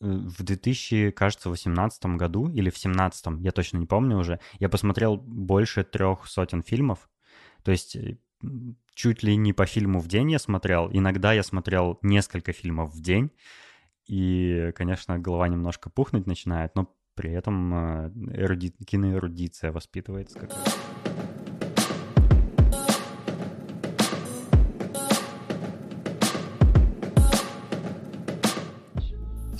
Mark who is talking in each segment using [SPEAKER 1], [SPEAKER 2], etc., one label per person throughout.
[SPEAKER 1] в 2000, кажется, 18 году или в 17, я точно не помню уже, я посмотрел больше трех сотен фильмов. То есть чуть ли не по фильму в день я смотрел. Иногда я смотрел несколько фильмов в день. И, конечно, голова немножко пухнуть начинает, но при этом э, эруди... киноэрудиция воспитывается какая-то.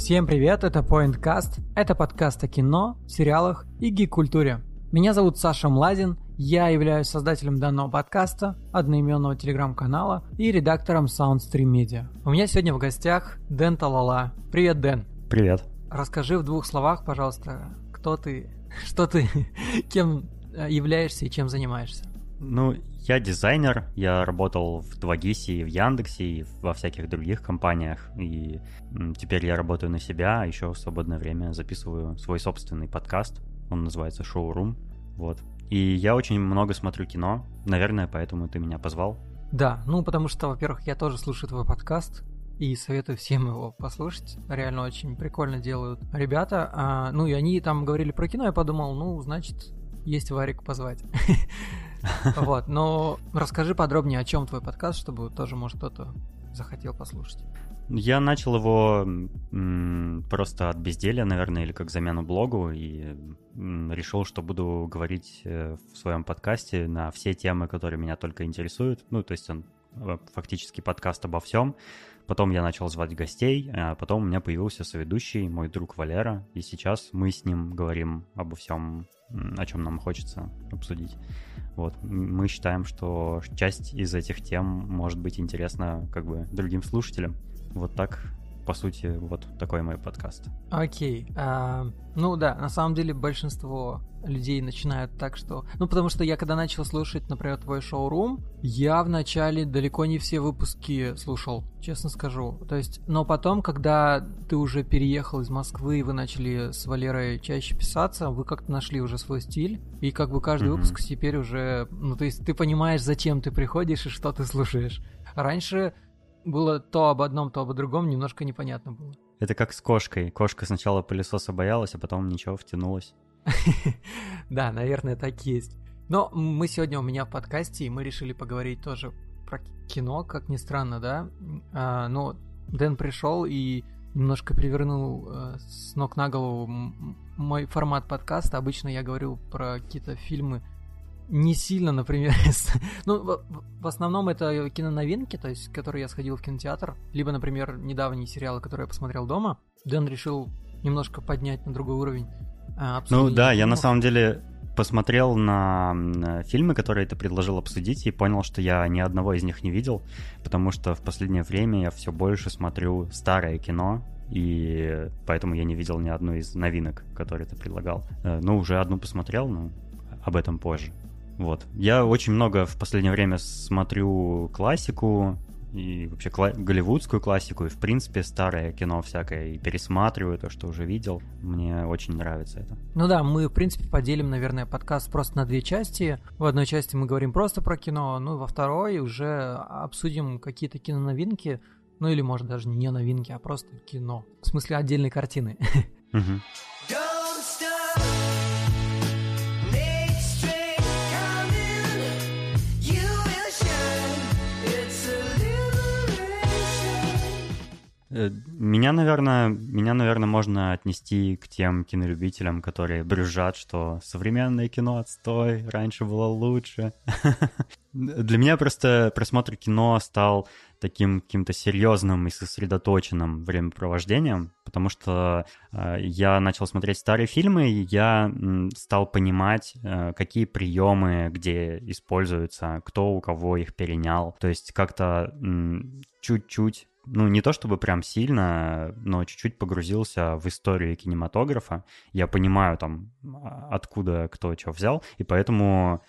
[SPEAKER 2] Всем привет, это PointCast. Это подкаст о кино, сериалах и гик-культуре. Меня зовут Саша Младин, я являюсь создателем данного подкаста, одноименного телеграм-канала и редактором Soundstream Media. У меня сегодня в гостях Дэн Талала. Привет, Дэн.
[SPEAKER 1] Привет.
[SPEAKER 2] Расскажи в двух словах, пожалуйста, кто ты, что ты, кем э, являешься и чем занимаешься.
[SPEAKER 1] Ну, я дизайнер, я работал в 2GIS и в Яндексе и во всяких других компаниях, и теперь я работаю на себя, а еще в свободное время записываю свой собственный подкаст, он называется «Шоурум», вот. И я очень много смотрю кино, наверное, поэтому ты меня позвал.
[SPEAKER 2] Да, ну потому что, во-первых, я тоже слушаю твой подкаст, и советую всем его послушать. Реально очень прикольно делают ребята. А, ну и они там говорили про кино, я подумал, ну, значит, есть Варик позвать. Вот, но расскажи подробнее, о чем твой подкаст, чтобы тоже, может, кто-то захотел послушать.
[SPEAKER 1] Я начал его просто от безделия, наверное, или как замену блогу, и решил, что буду говорить э, в своем подкасте на все темы, которые меня только интересуют. Ну, то есть он э, фактически подкаст обо всем. Потом я начал звать гостей, а потом у меня появился соведущий, мой друг Валера, и сейчас мы с ним говорим обо всем, о чем нам хочется обсудить. Вот. Мы считаем, что часть из этих тем может быть интересна как бы другим слушателям. Вот так по сути, вот такой мой подкаст.
[SPEAKER 2] Окей. Okay. Uh, ну да, на самом деле большинство людей начинают так, что... Ну, потому что я когда начал слушать, например, твой шоурум, я вначале далеко не все выпуски слушал, честно скажу. То есть, но потом, когда ты уже переехал из Москвы, и вы начали с Валерой чаще писаться, вы как-то нашли уже свой стиль, и как бы каждый mm-hmm. выпуск теперь уже... Ну, то есть ты понимаешь, зачем ты приходишь и что ты слушаешь. Раньше было то об одном, то об другом, немножко непонятно было.
[SPEAKER 1] Это как с кошкой. Кошка сначала пылесоса боялась, а потом ничего, втянулась.
[SPEAKER 2] Да, наверное, так есть. Но мы сегодня у меня в подкасте, и мы решили поговорить тоже про кино, как ни странно, да. А, но Дэн пришел и немножко перевернул э, с ног на голову мой формат подкаста. Обычно я говорю про какие-то фильмы не сильно, например, ну, в, в основном это киноновинки, то есть, которые я сходил в кинотеатр, либо, например, недавние сериалы, которые я посмотрел дома. Дэн решил немножко поднять на другой уровень.
[SPEAKER 1] А, ну да, я на самом деле посмотрел на фильмы, которые ты предложил обсудить, и понял, что я ни одного из них не видел, потому что в последнее время я все больше смотрю старое кино, и поэтому я не видел ни одну из новинок, которые ты предлагал. Э, ну, уже одну посмотрел, но об этом позже. Вот. Я очень много в последнее время смотрю классику, и вообще кла- голливудскую классику, и в принципе старое кино всякое, и пересматриваю то, что уже видел. Мне очень нравится это.
[SPEAKER 2] Ну да, мы в принципе поделим, наверное, подкаст просто на две части. В одной части мы говорим просто про кино, ну и во второй уже обсудим какие-то киноновинки, ну или может даже не новинки, а просто кино. В смысле отдельной картины. Uh-huh.
[SPEAKER 1] Меня, наверное, меня, наверное, можно отнести к тем кинолюбителям, которые брюзжат, что современное кино отстой, раньше было лучше. Для меня просто просмотр кино стал таким каким-то серьезным и сосредоточенным времяпровождением, потому что э, я начал смотреть старые фильмы, и я м, стал понимать, э, какие приемы где используются, кто у кого их перенял. То есть как-то чуть-чуть ну, не то чтобы прям сильно, но чуть-чуть погрузился в историю кинематографа. Я понимаю там, а, откуда кто что взял, и поэтому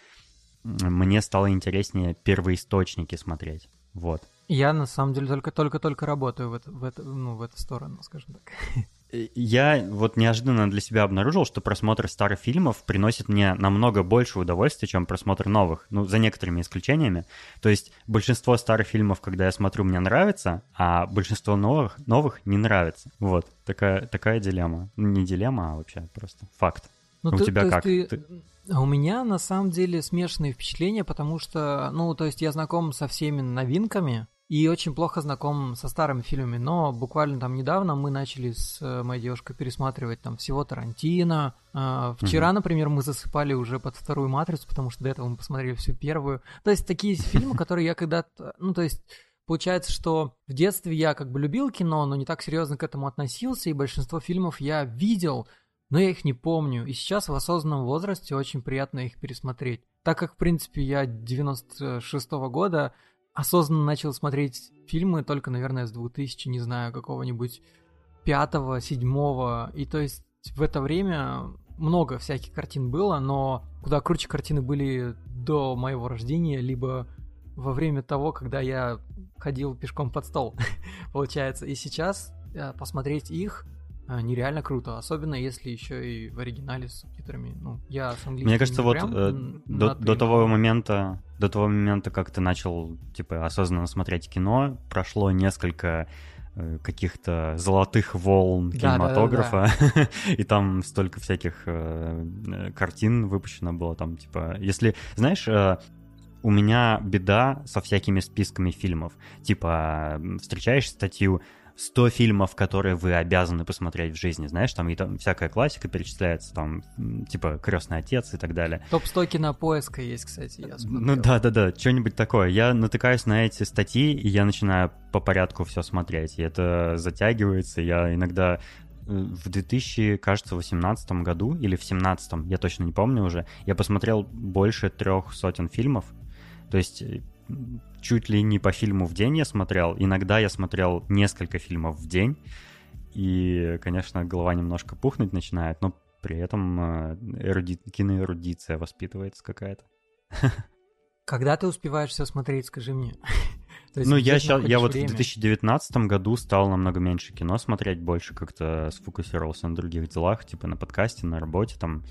[SPEAKER 1] мне стало интереснее первоисточники смотреть. Вот.
[SPEAKER 2] Я на самом деле только-только-только работаю в, это, в, это, ну, в эту сторону, скажем так.
[SPEAKER 1] я вот неожиданно для себя обнаружил, что просмотр старых фильмов приносит мне намного больше удовольствия, чем просмотр новых. Ну, за некоторыми исключениями. То есть большинство старых фильмов, когда я смотрю, мне нравится, а большинство новых, новых не нравится. Вот, такая, такая дилемма. Ну, не дилемма, а вообще просто факт. Ну, у ты, тебя как? Ты... Ты...
[SPEAKER 2] А у меня на самом деле смешанные впечатления, потому что, ну, то есть я знаком со всеми новинками, и очень плохо знаком со старыми фильмами, но буквально там недавно мы начали с э, моей девушкой пересматривать там всего Тарантино. А, вчера, угу. например, мы засыпали уже под вторую «Матрицу», потому что до этого мы посмотрели всю первую. То есть такие фильмы, которые я когда-то... Ну, то есть получается, что в детстве я как бы любил кино, но не так серьезно к этому относился, и большинство фильмов я видел, но я их не помню. И сейчас в осознанном возрасте очень приятно их пересмотреть. Так как, в принципе, я 96 -го года осознанно начал смотреть фильмы только, наверное, с 2000, не знаю, какого-нибудь пятого, седьмого. И то есть в это время много всяких картин было, но куда круче картины были до моего рождения, либо во время того, когда я ходил пешком под стол, получается. И сейчас э, посмотреть их нереально круто, особенно если еще и в оригинале с субтитрами. Ну, я с
[SPEAKER 1] английским Мне кажется, вот э, до, до того момента, до того момента, как ты начал типа осознанно смотреть кино, прошло несколько э, каких-то золотых волн кинематографа, да, да, да. и там столько всяких э, картин выпущено было, там типа, если, знаешь, э, у меня беда со всякими списками фильмов. Типа, встречаешь статью 100 фильмов, которые вы обязаны посмотреть в жизни, знаешь, там и там всякая классика перечисляется, там, типа, «Крестный отец» и так далее.
[SPEAKER 2] Топ-100 кинопоиска есть, кстати, я смотрел.
[SPEAKER 1] Ну да-да-да, что-нибудь такое. Я натыкаюсь на эти статьи, и я начинаю по порядку все смотреть, и это затягивается, я иногда э, в 2000, кажется, 18 году или в 17, я точно не помню уже, я посмотрел больше трех сотен фильмов, то есть чуть ли не по фильму в день я смотрел. Иногда я смотрел несколько фильмов в день. И, конечно, голова немножко пухнуть начинает, но при этом э, эруди... киноэрудиция воспитывается какая-то.
[SPEAKER 2] Когда ты успеваешь все смотреть, скажи мне?
[SPEAKER 1] ну, я, сейчас, я вот в 2019 году стал намного меньше кино смотреть, больше как-то сфокусировался на других делах, типа на подкасте, на работе, там,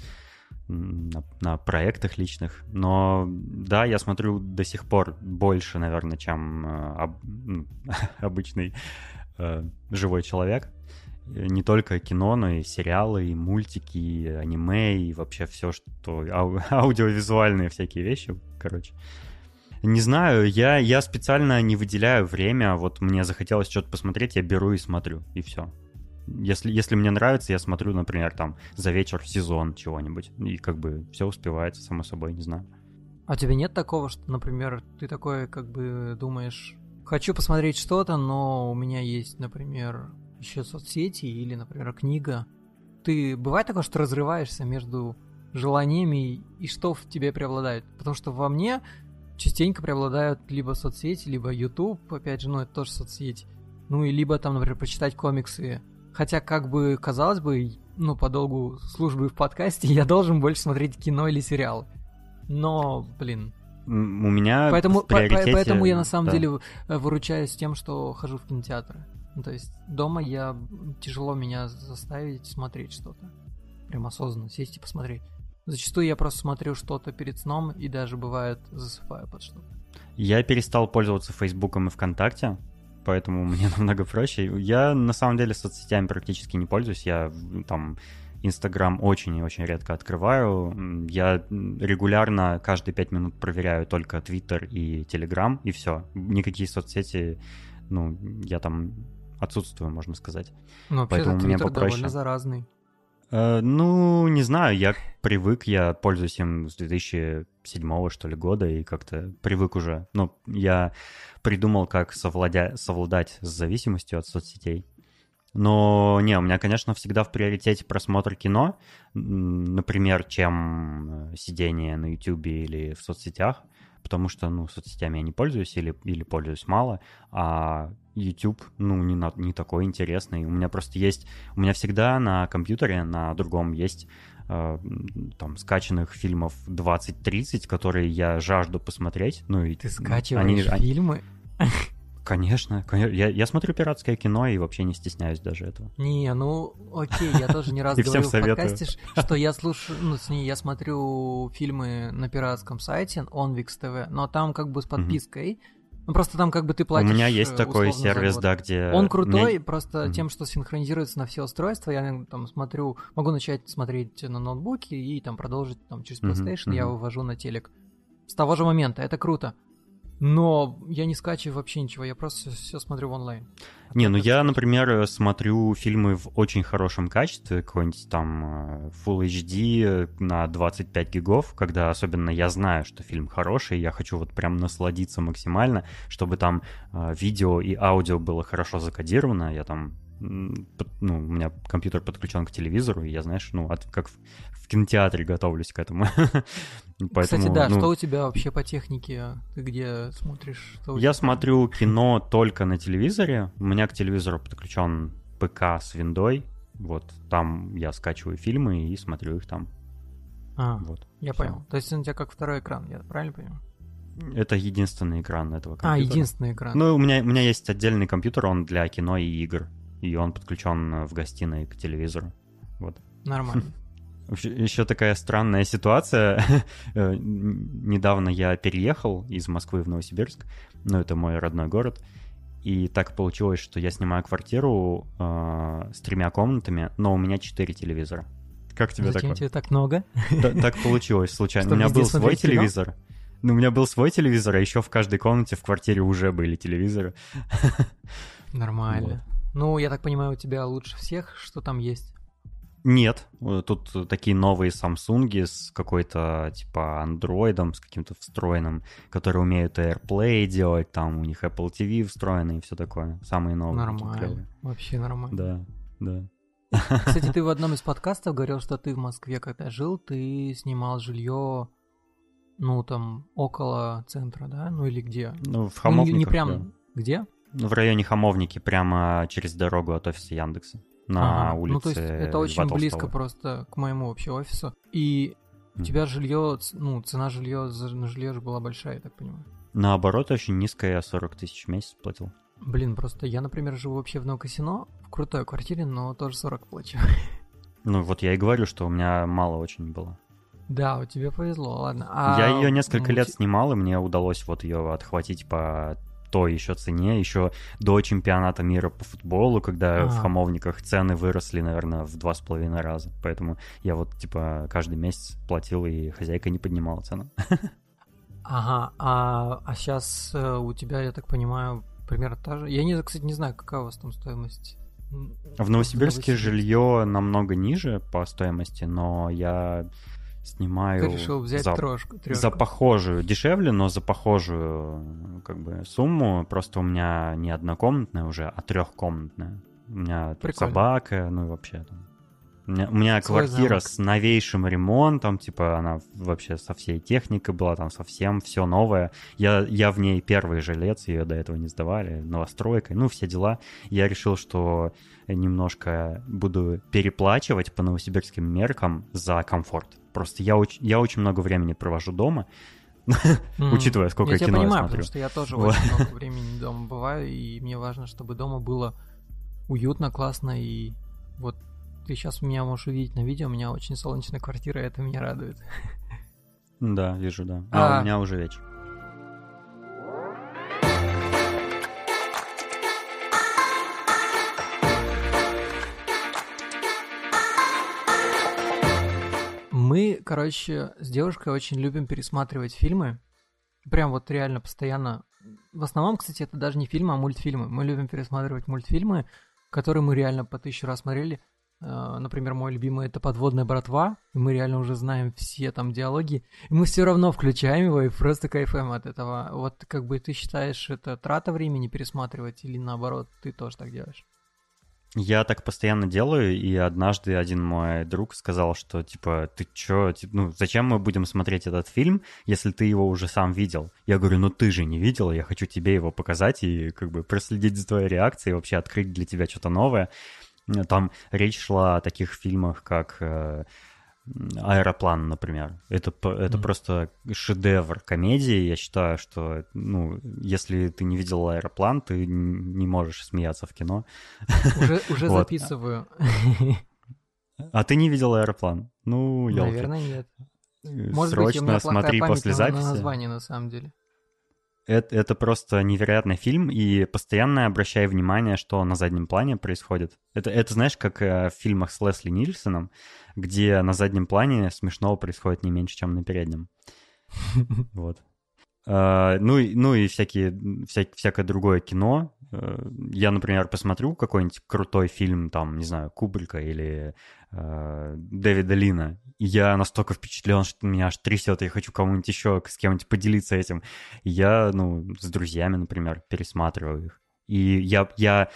[SPEAKER 1] на, на проектах личных. Но да, я смотрю до сих пор больше, наверное, чем э, об, обычный э, живой человек. Не только кино, но и сериалы, и мультики, и аниме, и вообще все, что ау, аудиовизуальные всякие вещи, короче. Не знаю, я, я специально не выделяю время, вот мне захотелось что-то посмотреть, я беру и смотрю, и все. Если, если мне нравится, я смотрю, например, там за вечер сезон чего-нибудь. И как бы все успевается, само собой, не знаю.
[SPEAKER 2] А у тебя нет такого, что, например, ты такой как бы думаешь, хочу посмотреть что-то, но у меня есть, например, еще соцсети или, например, книга. Ты бывает такое, что разрываешься между желаниями и что в тебе преобладает? Потому что во мне частенько преобладают либо соцсети, либо YouTube, опять же, ну это тоже соцсети. Ну и либо там, например, почитать комиксы Хотя, как бы, казалось бы, ну, по долгу службы в подкасте, я должен больше смотреть кино или сериалы. Но, блин.
[SPEAKER 1] У меня
[SPEAKER 2] поэтому, по, поэтому я на самом да. деле э, выручаюсь тем, что хожу в кинотеатры. Ну, то есть дома я тяжело меня заставить смотреть что-то. Прям осознанно сесть и посмотреть. Зачастую я просто смотрю что-то перед сном и даже бывает засыпаю под что-то.
[SPEAKER 1] Я перестал пользоваться Фейсбуком и ВКонтакте, поэтому мне намного проще. Я на самом деле соцсетями практически не пользуюсь. Я там Инстаграм очень и очень редко открываю. Я регулярно каждые пять минут проверяю только Твиттер и Телеграм, и все. Никакие соцсети, ну, я там отсутствую, можно сказать.
[SPEAKER 2] Ну, Поэтому мне попроще. довольно заразный.
[SPEAKER 1] Э, ну, не знаю, я привык, я пользуюсь им с 2007 что ли года и как-то привык уже. Ну, я придумал, как совладя... совладать с зависимостью от соцсетей. Но не, у меня, конечно, всегда в приоритете просмотр кино, например, чем э, сидение на YouTube или в соцсетях, потому что, ну, соцсетями я не пользуюсь или, или пользуюсь мало, а YouTube, ну, не, на, не такой интересный. У меня просто есть, у меня всегда на компьютере, на другом есть э, там скачанных фильмов 20-30, которые я жажду посмотреть. Ну, и,
[SPEAKER 2] Ты скачиваешь они, фильмы?
[SPEAKER 1] Конечно, конечно. Я, я смотрю пиратское кино и вообще не стесняюсь даже этого.
[SPEAKER 2] Не, ну окей, я тоже не раз говорил в подкасте, что я слушаю, ну, с ней я смотрю фильмы на пиратском сайте, OnVix TV, но там как бы с подпиской. Ну, просто там как бы ты платишь...
[SPEAKER 1] У меня есть такой сервис, да, где...
[SPEAKER 2] Он крутой, Мне... просто mm-hmm. тем, что синхронизируется на все устройства, я там смотрю, могу начать смотреть на ноутбуке и там продолжить там через PlayStation, mm-hmm. я вывожу на телек. С того же момента, это круто. Но я не скачиваю вообще ничего, я просто все смотрю в онлайн.
[SPEAKER 1] Не, ну я, например, смотрю фильмы в очень хорошем качестве, какой-нибудь там э, Full HD на 25 гигов, когда особенно я знаю, что фильм хороший, я хочу вот прям насладиться максимально, чтобы там э, видео и аудио было хорошо закодировано, я там ну, у меня компьютер подключен к телевизору, и я, знаешь, ну, от, как в, в кинотеатре готовлюсь к этому.
[SPEAKER 2] Поэтому, Кстати, да, ну, что у тебя вообще по технике? Ты где смотришь?
[SPEAKER 1] Я смотрю кино только на телевизоре. У меня к телевизору подключен ПК с виндой. Вот, там я скачиваю фильмы и смотрю их там.
[SPEAKER 2] А, вот, я все. понял. То есть он у тебя как второй экран, я правильно понимаю?
[SPEAKER 1] Это единственный экран этого
[SPEAKER 2] компьютера. А, единственный экран.
[SPEAKER 1] Ну, у меня, у меня есть отдельный компьютер, он для кино и игр и он подключен в гостиной к телевизору. Вот.
[SPEAKER 2] Нормально.
[SPEAKER 1] Еще такая странная ситуация. Э, недавно я переехал из Москвы в Новосибирск, ну, это мой родной город, и так получилось, что я снимаю квартиру э, с тремя комнатами, но у меня четыре телевизора.
[SPEAKER 2] Как тебе Зачем такое? тебе так много?
[SPEAKER 1] так получилось случайно. у меня был свой телевизор. Ну, у меня был свой телевизор, а еще в каждой комнате в квартире уже были телевизоры.
[SPEAKER 2] Нормально. Ну, я так понимаю, у тебя лучше всех, что там есть?
[SPEAKER 1] Нет, тут такие новые Samsung с какой-то типа андроидом, с каким-то встроенным, которые умеют AirPlay делать, там у них Apple TV встроенный и все такое. Самые новые.
[SPEAKER 2] Нормально, вообще нормально.
[SPEAKER 1] Да, да.
[SPEAKER 2] Кстати, ты в одном из подкастов говорил, что ты в Москве, когда жил, ты снимал жилье, ну, там, около центра, да? Ну, или где?
[SPEAKER 1] Ну, в Хамовниках, ну,
[SPEAKER 2] не, не прям...
[SPEAKER 1] Да.
[SPEAKER 2] Где?
[SPEAKER 1] В районе Хамовники, прямо через дорогу от офиса Яндекса. На ага. улице Ну, то есть
[SPEAKER 2] это очень
[SPEAKER 1] Льва
[SPEAKER 2] близко просто к моему вообще офису. И у тебя жилье, ну, цена жилья на жилье же была большая, я так понимаю.
[SPEAKER 1] Наоборот, очень низкая, я 40 тысяч в месяц платил.
[SPEAKER 2] Блин, просто я, например, живу вообще в Новокасино, в крутой квартире, но тоже 40 плачу.
[SPEAKER 1] Ну, вот я и говорю, что у меня мало очень было.
[SPEAKER 2] Да, у тебя повезло, ладно. А
[SPEAKER 1] я ее несколько лет снимал, и мне удалось вот ее отхватить по той еще цене, еще до чемпионата мира по футболу, когда а. в хамовниках цены выросли, наверное, в два с половиной раза. Поэтому я вот, типа, каждый месяц платил, и хозяйка не поднимала цену.
[SPEAKER 2] Ага, а, а сейчас э, у тебя, я так понимаю, примерно та же... Я, не, кстати, не знаю, какая у вас там стоимость.
[SPEAKER 1] В Новосибирске жилье намного ниже по стоимости, но я снимаю
[SPEAKER 2] Ты решил взять за, трошку,
[SPEAKER 1] за похожую, дешевле, но за похожую как бы сумму. Просто у меня не однокомнатная уже, а трехкомнатная. У меня тут собака, ну и вообще там. У меня, у меня квартира замок. с новейшим ремонтом, типа она вообще со всей техникой была, там совсем все новое. Я, я в ней первый жилец, ее до этого не сдавали, новостройкой, ну все дела. Я решил, что немножко буду переплачивать по новосибирским меркам за комфорт. Просто я, очень, я очень много времени провожу дома, учитывая, сколько я кино
[SPEAKER 2] понимаю,
[SPEAKER 1] я смотрю.
[SPEAKER 2] потому что я тоже очень много времени дома бываю, и мне важно, чтобы дома было уютно, классно, и вот ты сейчас меня можешь увидеть на видео, у меня очень солнечная квартира, и это меня радует.
[SPEAKER 1] Да, вижу, да. А, а у меня уже вечер.
[SPEAKER 2] Мы, короче, с девушкой очень любим пересматривать фильмы. Прям вот реально постоянно. В основном, кстати, это даже не фильмы, а мультфильмы. Мы любим пересматривать мультфильмы, которые мы реально по тысячу раз смотрели. Э, например, мой любимый это «Подводная братва», и мы реально уже знаем все там диалоги, и мы все равно включаем его и просто кайфуем от этого. Вот как бы ты считаешь, это трата времени пересматривать или наоборот, ты тоже так делаешь?
[SPEAKER 1] Я так постоянно делаю, и однажды один мой друг сказал, что, типа, ты чё, типа, ну, зачем мы будем смотреть этот фильм, если ты его уже сам видел? Я говорю, ну ты же не видел, я хочу тебе его показать и, как бы, проследить за твоей реакцией, вообще открыть для тебя что-то новое. Там речь шла о таких фильмах, как э, Аэроплан, например. Это, это mm. просто шедевр комедии. Я считаю, что, ну, если ты не видел Аэроплан, ты не можешь смеяться в кино.
[SPEAKER 2] Уже, уже вот. записываю.
[SPEAKER 1] А ты не видел Аэроплан? Ну,
[SPEAKER 2] елки. Наверное, нет.
[SPEAKER 1] Может Срочно быть, у меня смотри после записи.
[SPEAKER 2] на название, на самом деле
[SPEAKER 1] это, это просто невероятный фильм, и постоянно обращай внимание, что на заднем плане происходит. Это, это знаешь, как э, в фильмах с Лесли Нильсоном, где на заднем плане смешного происходит не меньше, чем на переднем. Вот. Uh, ну, ну и всякие, вся, всякое другое кино. Uh, я, например, посмотрю какой-нибудь крутой фильм, там, не знаю, Кубрика или uh, Дэвида Лина, и я настолько впечатлен, что меня аж трясет, я хочу кому-нибудь еще с кем-нибудь поделиться этим. И я, ну, с друзьями, например, пересматриваю их. И я, я,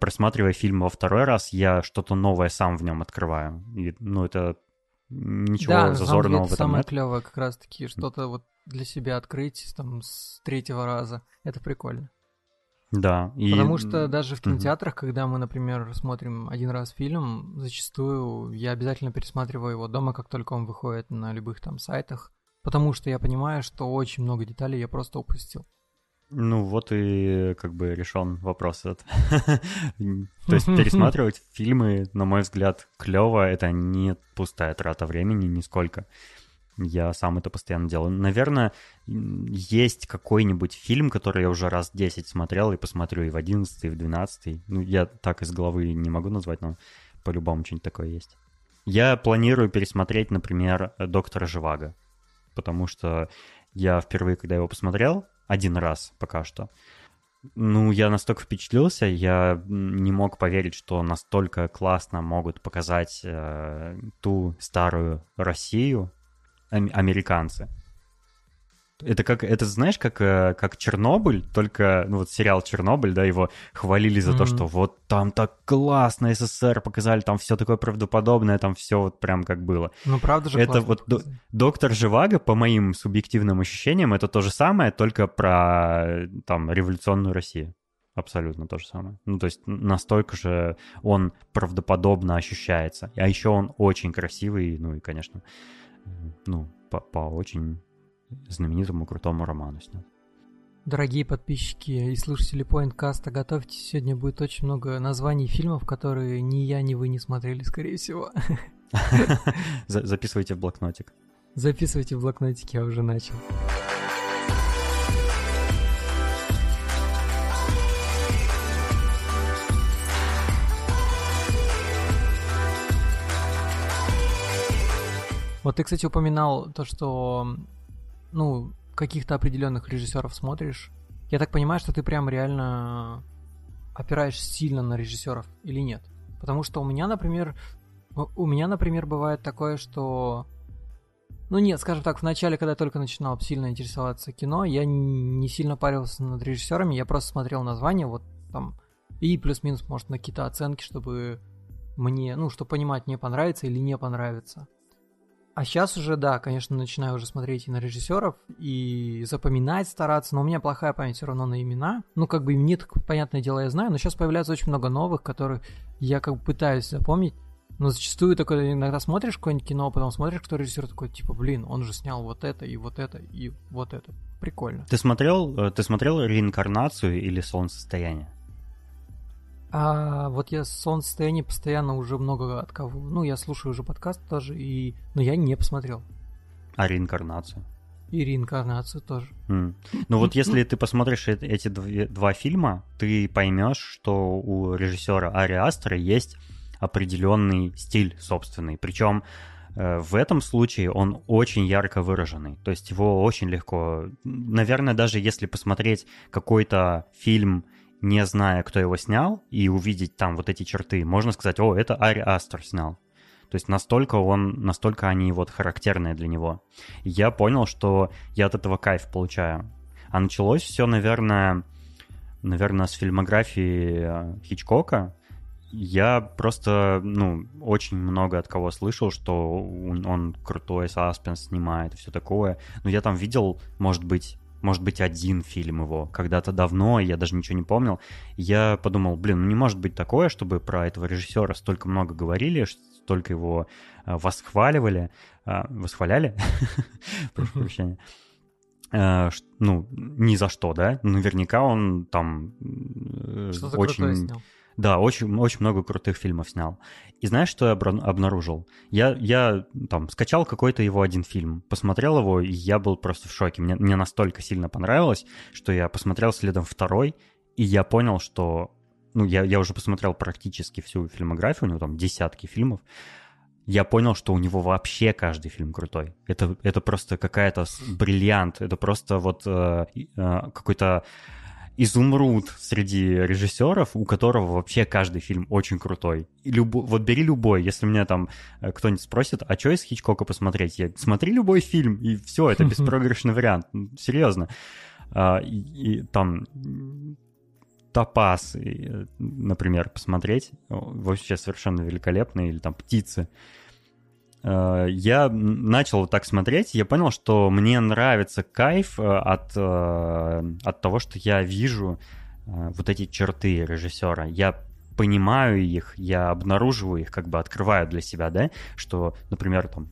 [SPEAKER 1] просматривая фильм во второй раз, я что-то новое сам в нем открываю. И, ну, это ничего
[SPEAKER 2] да,
[SPEAKER 1] зазорного в этом
[SPEAKER 2] самое
[SPEAKER 1] нет.
[SPEAKER 2] клевое как раз-таки что-то вот для себя открыть там с третьего раза. Это прикольно.
[SPEAKER 1] Да.
[SPEAKER 2] И... Потому что даже в кинотеатрах, угу. когда мы, например, смотрим один раз фильм, зачастую я обязательно пересматриваю его дома, как только он выходит на любых там сайтах, потому что я понимаю, что очень много деталей я просто упустил.
[SPEAKER 1] Ну вот и как бы решен вопрос этот. То есть пересматривать фильмы, на мой взгляд, клево, это не пустая трата времени нисколько. Я сам это постоянно делаю. Наверное, есть какой-нибудь фильм, который я уже раз 10 смотрел, и посмотрю и в 11, и в 12. Ну, я так из головы не могу назвать, но по-любому что-нибудь такое есть. Я планирую пересмотреть, например, «Доктора Живаго», потому что я впервые, когда его посмотрел, один раз пока что, ну, я настолько впечатлился, я не мог поверить, что настолько классно могут показать э, ту старую Россию, американцы. Это как, это знаешь, как, э, как Чернобыль, только, ну вот сериал Чернобыль, да, его хвалили за mm-hmm. то, что вот там так классно СССР показали, там все такое правдоподобное, там все вот прям как было.
[SPEAKER 2] Ну правда же
[SPEAKER 1] Это вот до, доктор Живаго, по моим субъективным ощущениям, это то же самое, только про там революционную Россию. Абсолютно то же самое. Ну, то есть настолько же он правдоподобно ощущается. А еще он очень красивый, ну и, конечно, ну, по, по очень знаменитому крутому роману снят.
[SPEAKER 2] Дорогие подписчики и слушатели Pointcast, готовьтесь, сегодня будет очень много названий фильмов, которые ни я, ни вы не смотрели, скорее всего.
[SPEAKER 1] Записывайте в блокнотик.
[SPEAKER 2] Записывайте в блокнотик, я уже начал. Вот ты, кстати, упоминал то, что, ну, каких-то определенных режиссеров смотришь. Я так понимаю, что ты прям реально опираешься сильно на режиссеров или нет? Потому что у меня, например, у меня, например, бывает такое, что ну нет, скажем так, в начале, когда я только начинал сильно интересоваться кино, я не сильно парился над режиссерами, я просто смотрел название, вот там, и плюс-минус, может, на какие-то оценки, чтобы мне, ну, чтобы понимать, мне понравится или не понравится. А сейчас уже, да, конечно, начинаю уже смотреть и на режиссеров, и запоминать стараться, но у меня плохая память все равно на имена. Ну, как бы именит, понятное дело, я знаю, но сейчас появляется очень много новых, которых я как бы пытаюсь запомнить. Но зачастую такое, иногда смотришь какое-нибудь кино, а потом смотришь, кто режиссер такой, типа, блин, он же снял вот это, и вот это, и вот это. Прикольно.
[SPEAKER 1] Ты смотрел, э, ты смотрел реинкарнацию или солнцестояние?
[SPEAKER 2] А вот я солнцестояние постоянно уже много от кого. Ну, я слушаю уже подкаст тоже, и... но я не посмотрел.
[SPEAKER 1] А реинкарнацию?
[SPEAKER 2] И реинкарнацию тоже.
[SPEAKER 1] Mm. Ну вот если ты посмотришь эти два фильма, ты поймешь, что у режиссера Ари Астера есть определенный стиль собственный. Причем э, в этом случае он очень ярко выраженный. То есть его очень легко... Наверное, даже если посмотреть какой-то фильм не зная, кто его снял, и увидеть там вот эти черты, можно сказать, о, это Ари Астер снял. То есть настолько он, настолько они вот характерные для него. И я понял, что я от этого кайф получаю. А началось все, наверное, наверное, с фильмографии э, Хичкока. Я просто, ну, очень много от кого слышал, что он, крутой саспенс снимает и все такое. Но я там видел, может быть, может быть, один фильм его, когда-то давно, я даже ничего не помнил. Я подумал, блин, ну не может быть такое, чтобы про этого режиссера столько много говорили, столько его э, восхваливали, э, восхваляли, прошу прощения, э, ну, ни за что, да? Наверняка он там очень... Да, очень, очень много крутых фильмов снял. И знаешь, что я обнаружил? Я, я там скачал какой-то его один фильм, посмотрел его, и я был просто в шоке. Мне, мне настолько сильно понравилось, что я посмотрел следом второй, и я понял, что... Ну, я, я уже посмотрел практически всю фильмографию, у него там десятки фильмов. Я понял, что у него вообще каждый фильм крутой. Это, это просто какая-то бриллиант. Это просто вот э, э, какой-то изумруд среди режиссеров, у которого вообще каждый фильм очень крутой. И любо... Вот бери любой, если меня там э, кто-нибудь спросит, а что из Хичкока посмотреть? Я смотри любой фильм, и все, это беспроигрышный вариант. Серьезно. А, и, и там Топас, например, посмотреть, вообще совершенно великолепный, или там Птицы. Э, я начал так смотреть, я понял, что мне нравится кайф э, от, э, от того, что я вижу вот эти черты режиссера. Я понимаю их, я обнаруживаю их, как бы открываю для себя, да, что, например, там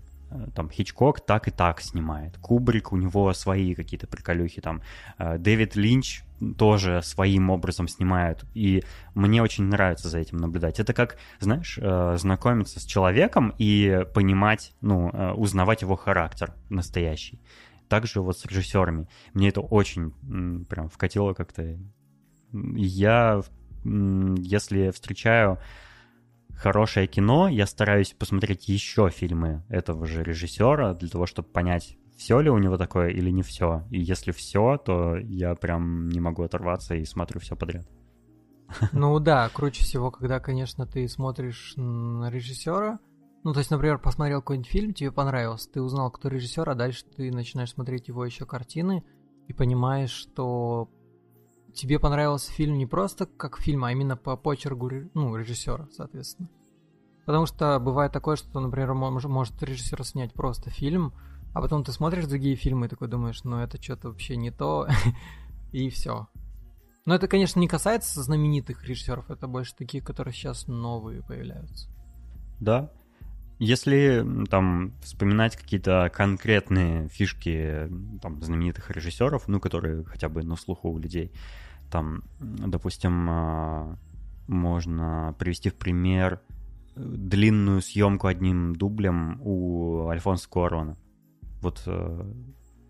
[SPEAKER 1] там Хичкок так и так снимает. Кубрик, у него свои какие-то приколюхи там. Дэвид Линч тоже своим образом снимают. И мне очень нравится за этим наблюдать. Это как, знаешь, э, знакомиться с человеком и понимать, ну, э, узнавать его характер настоящий. Также вот с режиссерами. Мне это очень прям вкатило как-то. Я, если встречаю хорошее кино, я стараюсь посмотреть еще фильмы этого же режиссера для того, чтобы понять, все ли у него такое или не все. И если все, то я прям не могу оторваться и смотрю все подряд.
[SPEAKER 2] Ну да, круче всего, когда, конечно, ты смотришь на режиссера. Ну, то есть, например, посмотрел какой-нибудь фильм, тебе понравился, ты узнал, кто режиссер, а дальше ты начинаешь смотреть его еще картины и понимаешь, что тебе понравился фильм не просто как фильм, а именно по почерку ну, режиссера, соответственно. Потому что бывает такое, что, например, может режиссер снять просто фильм, а потом ты смотришь другие фильмы и такой думаешь, ну это что-то вообще не то, и все. Но это, конечно, не касается знаменитых режиссеров, это больше такие, которые сейчас новые появляются.
[SPEAKER 1] Да. Если там вспоминать какие-то конкретные фишки там, знаменитых режиссеров, ну, которые хотя бы на слуху у людей, там, допустим, а, можно привести в пример длинную съемку одним дублем у Альфонса Куарона. Вот э,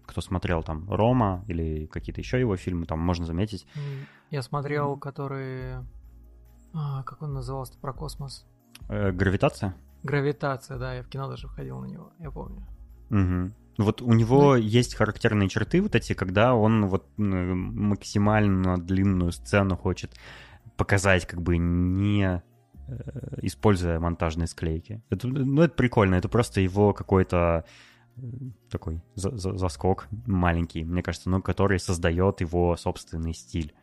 [SPEAKER 1] кто смотрел там Рома или какие-то еще его фильмы, там можно заметить.
[SPEAKER 2] Я смотрел, который... А, как он назывался про космос?
[SPEAKER 1] Э, гравитация?
[SPEAKER 2] Гравитация, да, я в кино даже ходил на него, я помню.
[SPEAKER 1] Угу. Вот у него ну... есть характерные черты вот эти, когда он вот максимально длинную сцену хочет показать, как бы не э, используя монтажные склейки. Это, ну, это прикольно, это просто его какой-то такой заскок маленький, мне кажется, но который создает его собственный стиль.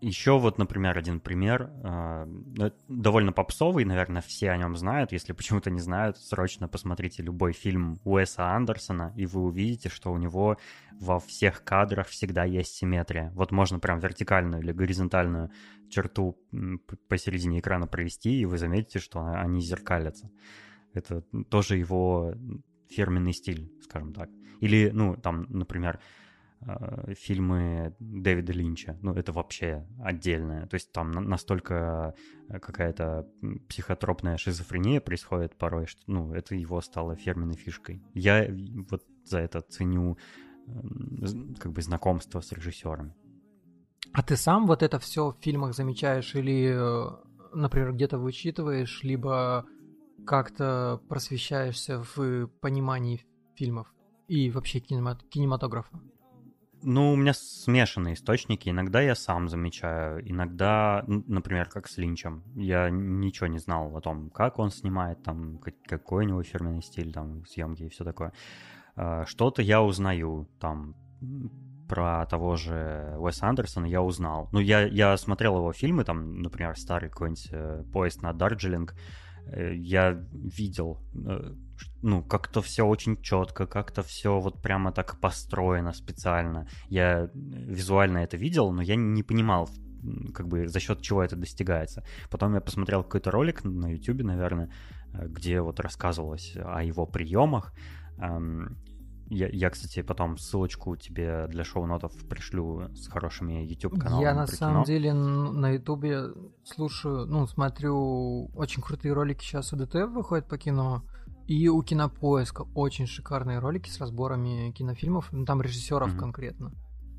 [SPEAKER 1] Еще вот, например, один пример, э, довольно попсовый, наверное, все о нем знают. Если почему-то не знают, срочно посмотрите любой фильм Уэса Андерсона, и вы увидите, что у него во всех кадрах всегда есть симметрия. Вот можно прям вертикальную или горизонтальную черту посередине экрана провести, и вы заметите, что они зеркалятся. Это тоже его фирменный стиль, скажем так. Или, ну, там, например, фильмы Дэвида Линча, ну, это вообще отдельное. То есть там настолько э, какая-то психотропная шизофрения происходит порой, что, ну, это его стало фирменной фишкой. Я вот за это ценю эм, как бы знакомство с режиссерами.
[SPEAKER 2] А ты сам вот это все в фильмах замечаешь или, э, например, где-то вычитываешь, либо как-то просвещаешься в понимании фильмов и вообще кинематографа?
[SPEAKER 1] Ну, у меня смешанные источники. Иногда я сам замечаю, иногда, например, как с Линчем. Я ничего не знал о том, как он снимает, там, какой у него фирменный стиль, там, съемки и все такое. А, что-то я узнаю, там, про того же Уэса Андерсона я узнал. Ну, я, я смотрел его фильмы, там, например, старый какой-нибудь э, «Поезд на Дарджилинг», Э, я видел, э, ну, как-то все очень четко, как-то все вот прямо так построено специально. Я визуально это видел, но я не понимал, как бы за счет чего это достигается. Потом я посмотрел какой-то ролик на YouTube, наверное, э, где вот рассказывалось о его приемах. Я, я, кстати, потом ссылочку тебе для шоу-нотов пришлю с хорошими YouTube-каналами.
[SPEAKER 2] Я на самом кино. деле на YouTube слушаю, ну, смотрю очень крутые ролики сейчас у ДТФ выходят по кино. И у Кинопоиска очень шикарные ролики с разборами кинофильмов, ну, там режиссеров mm-hmm. конкретно.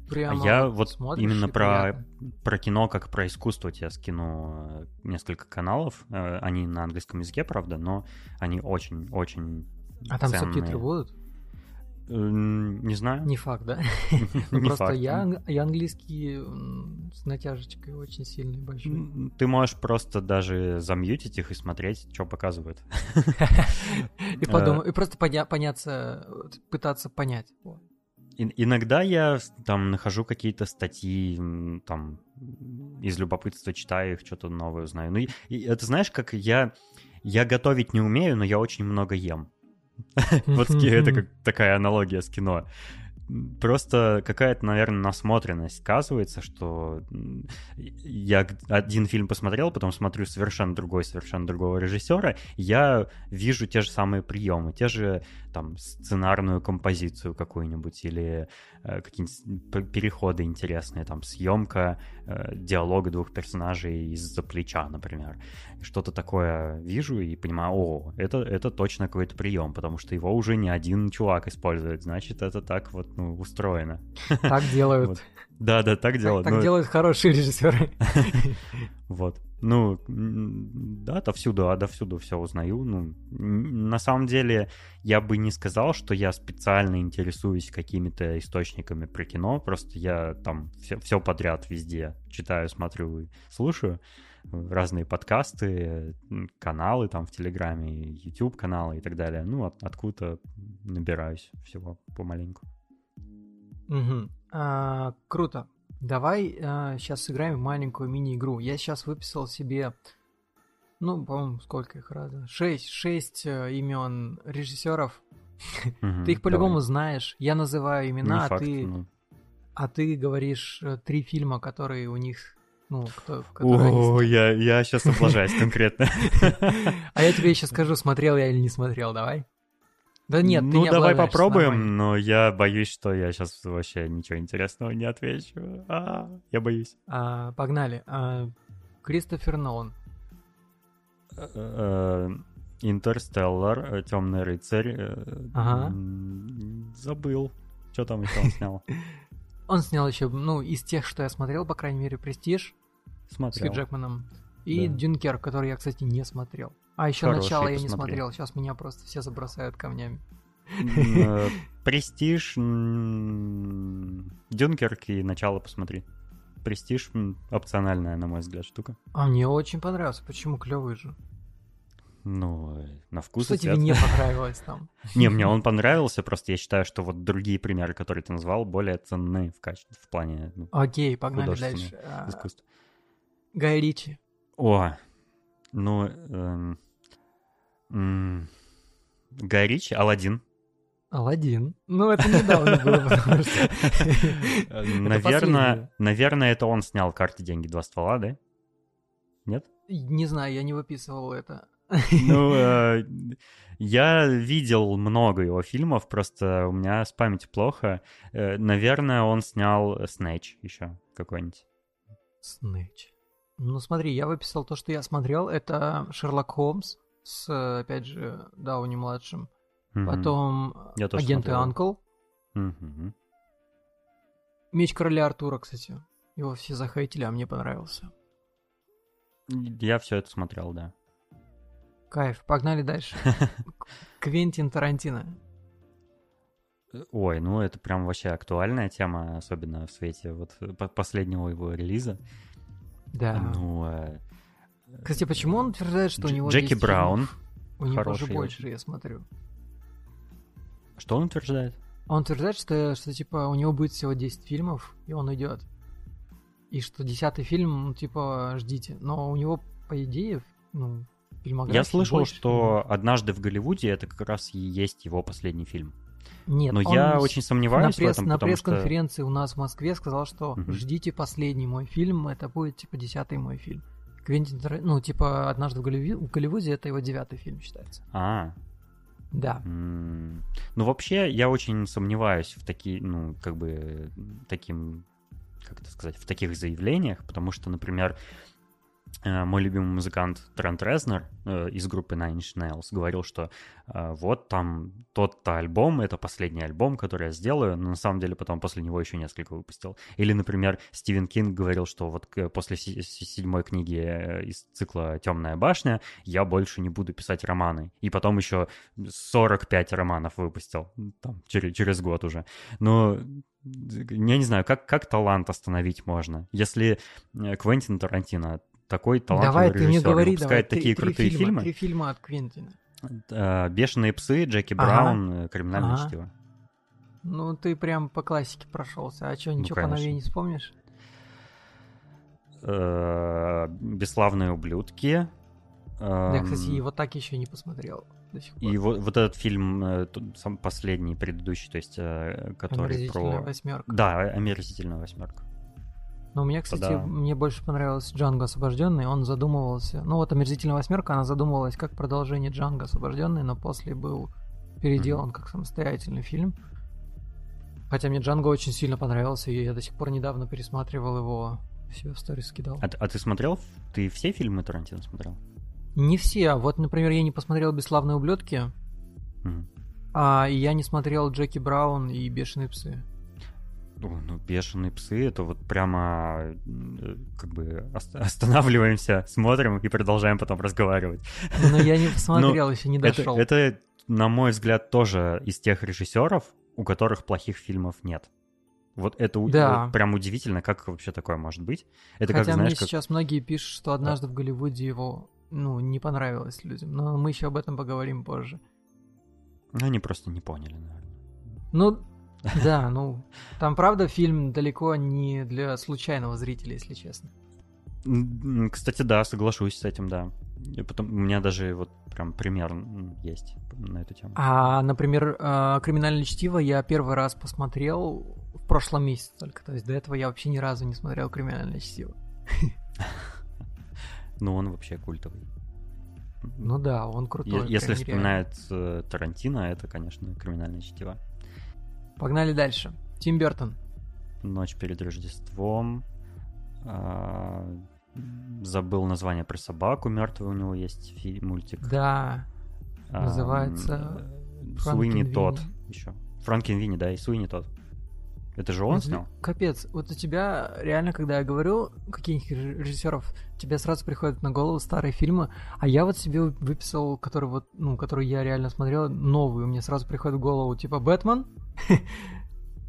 [SPEAKER 1] Прямо я вот именно про, про кино, как про искусство тебе скину э, несколько каналов. Э, они на английском языке, правда, но они очень-очень
[SPEAKER 2] А там ценные. субтитры будут?
[SPEAKER 1] Не знаю.
[SPEAKER 2] Не факт, да? Ну, просто я, я английский с натяжечкой очень сильный, большой.
[SPEAKER 1] Ты можешь просто даже замьютить их и смотреть, что показывают.
[SPEAKER 2] И подумать, и просто поняться, пытаться понять.
[SPEAKER 1] Иногда я там нахожу какие-то статьи, там из любопытства читаю их, что-то новое узнаю. Ну, это знаешь, как я я готовить не умею, но я очень много ем. Вот это как такая аналогия с кино. Просто какая-то, наверное, насмотренность сказывается, что я один фильм посмотрел, потом смотрю совершенно другой, совершенно другого режиссера, я вижу те же самые приемы, те же там сценарную композицию какую-нибудь или э, какие-нибудь переходы интересные, там съемка э, диалога двух персонажей из-за плеча, например. Что-то такое вижу и понимаю, о, это, это точно какой-то прием, потому что его уже не один чувак использует, значит, это так вот ну, устроено.
[SPEAKER 2] Так делают.
[SPEAKER 1] Да, да, так делают.
[SPEAKER 2] Так, так делают хорошие режиссеры.
[SPEAKER 1] Вот. Ну, да, отовсюду, а довсюду все узнаю. Ну, на самом деле, я бы не сказал, что я специально интересуюсь какими-то источниками про кино. Просто я там все, все подряд везде читаю, смотрю и слушаю разные подкасты, каналы там в Телеграме, YouTube каналы и так далее. Ну, от, откуда набираюсь всего помаленьку.
[SPEAKER 2] Угу. А, круто. Давай а, сейчас сыграем в маленькую мини-игру. Я сейчас выписал себе, ну, по-моему, сколько их раза? Шесть, шесть э, имен режиссеров. Угу, ты их по-любому знаешь. Я называю имена, а ты, ну. а ты говоришь э, три фильма, которые у них ну, кто,
[SPEAKER 1] О, я, я сейчас облажаюсь конкретно.
[SPEAKER 2] А я тебе еще скажу, смотрел я или не смотрел, давай. Да нет,
[SPEAKER 1] ну, давай попробуем, но я боюсь, что я сейчас вообще ничего интересного не отвечу. А, я боюсь.
[SPEAKER 2] А, погнали. А, Кристофер Нолан.
[SPEAKER 1] Э, э, Интерстеллар, э, Темный рыцарь. Ага. Забыл. Что там еще он снял?
[SPEAKER 2] Он снял еще, ну, из тех, что я смотрел, по крайней мере, Престиж.
[SPEAKER 1] Смотрел.
[SPEAKER 2] С Хью Джекманом. И да. Дюнкер, который я, кстати, не смотрел. А еще Хороший, начало я не смотрел. Сейчас меня просто все забросают камнями.
[SPEAKER 1] Э, Престиж, Дюнкерк и начало посмотри. Престиж опциональная, на мой взгляд, штука.
[SPEAKER 2] А мне очень понравился. Почему клевый же?
[SPEAKER 1] Ну, на вкус
[SPEAKER 2] Что тебе не понравилось там?
[SPEAKER 1] Не, мне он понравился, просто я считаю, что вот другие примеры, которые ты назвал, более ценны в качестве, в плане ну,
[SPEAKER 2] Окей, погнали дальше. А, Гай Ричи.
[SPEAKER 1] О, ну, эм, Гай Ричи, Алладин.
[SPEAKER 2] Алладин. Ну, это недавно было, потому что...
[SPEAKER 1] Наверное, наверное, это он снял карты деньги два ствола, да? Нет?
[SPEAKER 2] Не знаю, я не выписывал это.
[SPEAKER 1] Ну, э, я видел много его фильмов, просто у меня с памятью плохо. Э, наверное, он снял Снэч еще какой-нибудь.
[SPEAKER 2] Снэч. Ну смотри, я выписал то, что я смотрел. Это Шерлок Холмс с, опять же, Дауни-младшим. Угу. Потом я Агенты Анкл. Угу. Меч Короля Артура, кстати. Его все захейтили, а мне понравился.
[SPEAKER 1] Я все это смотрел, да.
[SPEAKER 2] Кайф, погнали дальше. Квентин Тарантино.
[SPEAKER 1] Ой, ну это прям вообще актуальная тема, особенно в свете вот последнего его релиза.
[SPEAKER 2] Да.
[SPEAKER 1] Ну, э,
[SPEAKER 2] Кстати, почему он утверждает, что Дж- у него
[SPEAKER 1] Джеки есть Браун.
[SPEAKER 2] У него же больше, очень. я смотрю.
[SPEAKER 1] Что он утверждает?
[SPEAKER 2] Он утверждает, что, что типа у него будет всего 10 фильмов, и он уйдет. И что десятый фильм, ну, типа, ждите. Но у него, по идее, ну, фильмографии
[SPEAKER 1] Я слышал,
[SPEAKER 2] больше
[SPEAKER 1] что «Однажды в Голливуде» это как раз и есть его последний фильм.
[SPEAKER 2] Нет,
[SPEAKER 1] Но я очень сомневаюсь
[SPEAKER 2] на, пресс-
[SPEAKER 1] в этом,
[SPEAKER 2] на
[SPEAKER 1] потому что...
[SPEAKER 2] пресс-конференции у нас в Москве сказал, что
[SPEAKER 1] Мгм.
[SPEAKER 2] ждите последний мой фильм, это будет типа десятый мой фильм. Квентин ну типа однажды в, Голливи- в Голливуде это его девятый фильм считается.
[SPEAKER 1] А,
[SPEAKER 2] Да.
[SPEAKER 1] ну вообще я очень сомневаюсь в такие, ну как бы таким, как это сказать, в таких заявлениях, потому что, например, мой любимый музыкант Трент Резнер э, из группы Nine Inch Nails говорил, что э, вот там тот-то альбом, это последний альбом, который я сделаю, но на самом деле потом после него еще несколько выпустил. Или, например, Стивен Кинг говорил, что вот после се- се- седьмой книги э, из цикла «Темная башня» я больше не буду писать романы. И потом еще 45 романов выпустил, там, через, через год уже. Но я не знаю, как, как талант остановить можно? Если э, Квентин Тарантино такой талантливый
[SPEAKER 2] давай ты мне
[SPEAKER 1] режиссер и
[SPEAKER 2] говори, давай
[SPEAKER 1] выпускает
[SPEAKER 2] три-
[SPEAKER 1] такие
[SPEAKER 2] три
[SPEAKER 1] крутые
[SPEAKER 2] фильма,
[SPEAKER 1] фильмы,
[SPEAKER 2] Три фильма от Квентина.
[SPEAKER 1] э, «Бешеные псы», «Джеки
[SPEAKER 2] Ага.
[SPEAKER 1] Браун», э, «Криминальное
[SPEAKER 2] Ага.
[SPEAKER 1] чтиво».
[SPEAKER 2] Ну ты прям по классике прошелся. А что,
[SPEAKER 1] Ну,
[SPEAKER 2] ничего по новее
[SPEAKER 1] конечно.
[SPEAKER 2] не вспомнишь?
[SPEAKER 1] Э, «Бесславные ублюдки».
[SPEAKER 2] Я, кстати,
[SPEAKER 1] эм,
[SPEAKER 2] его так еще не посмотрел до сих пор.
[SPEAKER 1] И вот, вот этот фильм, сам последний, предыдущий, то есть, который про...
[SPEAKER 2] восьмерка.
[SPEAKER 1] Да, «Омерзительная восьмерка».
[SPEAKER 2] Но мне, кстати,
[SPEAKER 1] Да.
[SPEAKER 2] мне больше понравился Джанго освобожденный. Он задумывался. Ну вот омерзительная восьмерка, она задумывалась как продолжение Джанго освобожденный, но после был переделан как самостоятельный фильм. Хотя мне Джанго очень сильно понравился, и я до сих пор недавно пересматривал его. Все в сторис скидал.
[SPEAKER 1] А, а ты смотрел? Ты все фильмы Тарантино смотрел?
[SPEAKER 2] Не все. Вот, например, я не посмотрел «Бесславные ублюдки»,
[SPEAKER 1] Мгм.
[SPEAKER 2] а я не смотрел Джеки Браун и «Бешеные псы».
[SPEAKER 1] О, ну, бешеные псы, это вот прямо э, как бы ост- останавливаемся, смотрим и продолжаем потом разговаривать.
[SPEAKER 2] Но я не посмотрел, еще не
[SPEAKER 1] Ну, Это,
[SPEAKER 2] дошел.
[SPEAKER 1] это, на мой взгляд, тоже из тех режиссеров, у которых плохих фильмов нет. Вот это
[SPEAKER 2] Да.
[SPEAKER 1] вот прям удивительно, как вообще такое может быть. Это
[SPEAKER 2] Хотя
[SPEAKER 1] как, знаешь,
[SPEAKER 2] мне
[SPEAKER 1] как...
[SPEAKER 2] сейчас многие пишут, что однажды в Голливуде его ну, не понравилось людям. Но мы еще об этом поговорим позже.
[SPEAKER 1] Ну, они просто не поняли, наверное.
[SPEAKER 2] Ну, да, ну, там, правда, фильм далеко не для случайного зрителя, если честно.
[SPEAKER 1] Кстати, да, соглашусь с этим, да. И потом, у меня даже вот прям пример есть на эту тему.
[SPEAKER 2] А, например, э, «Криминальное чтиво» я первый раз посмотрел в прошлом месяце только. То есть до этого я вообще ни разу не смотрел «Криминальное чтиво».
[SPEAKER 1] Ну, он вообще культовый.
[SPEAKER 2] Ну да, он крутой.
[SPEAKER 1] Если вспоминает э, Тарантино, это, конечно, криминальное чтиво.
[SPEAKER 2] Погнали дальше. Тим Бертон.
[SPEAKER 1] Ночь перед Рождеством. а, Забыл название про собаку мертвую, у него есть мультик.
[SPEAKER 2] Да,
[SPEAKER 1] А,
[SPEAKER 2] называется
[SPEAKER 1] Суини. Тот еще. Франкен Винни, да, и Суини Тот. Это же он снял?
[SPEAKER 2] Капец, вот у тебя реально, когда я говорю каких-нибудь ре- режиссеров, тебе сразу приходят на голову старые фильмы, а я вот себе выписал, который вот, ну, который я реально смотрел, новый, мне сразу приходит в голову, типа Бэтмен.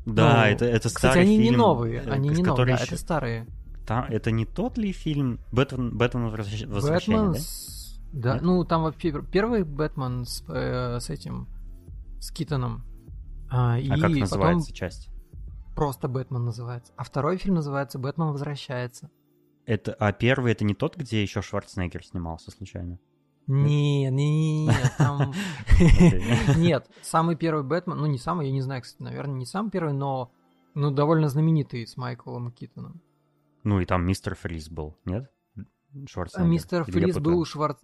[SPEAKER 1] Да,
[SPEAKER 2] Ну,
[SPEAKER 1] это, это
[SPEAKER 2] Кстати,
[SPEAKER 1] старый
[SPEAKER 2] они не
[SPEAKER 1] фильм,
[SPEAKER 2] новые,
[SPEAKER 1] э,
[SPEAKER 2] они не новые,
[SPEAKER 1] который
[SPEAKER 2] да,
[SPEAKER 1] еще-
[SPEAKER 2] это старые.
[SPEAKER 1] Там, это не тот ли фильм Бэтмен, Бэтмен возвращ- возвращение,
[SPEAKER 2] Бэтмен
[SPEAKER 1] да?
[SPEAKER 2] с... Да,
[SPEAKER 1] Нет?
[SPEAKER 2] ну там вообще первый Бэтмен с, э, с этим, с Китоном. А, и
[SPEAKER 1] А как
[SPEAKER 2] потом
[SPEAKER 1] называется часть?
[SPEAKER 2] просто Бэтмен называется. А второй фильм называется «Бэтмен возвращается».
[SPEAKER 1] Это, а первый это не тот, где еще Шварценеггер снимался случайно?
[SPEAKER 2] Не, не, не, там... Нет, самый первый Бэтмен, ну не самый, я не знаю, кстати, наверное, не самый первый, но ну довольно знаменитый с Майклом Китоном.
[SPEAKER 1] Ну и там мистер Фриз был, нет? Шварценеггер.
[SPEAKER 2] мистер Фриз был у Шварц...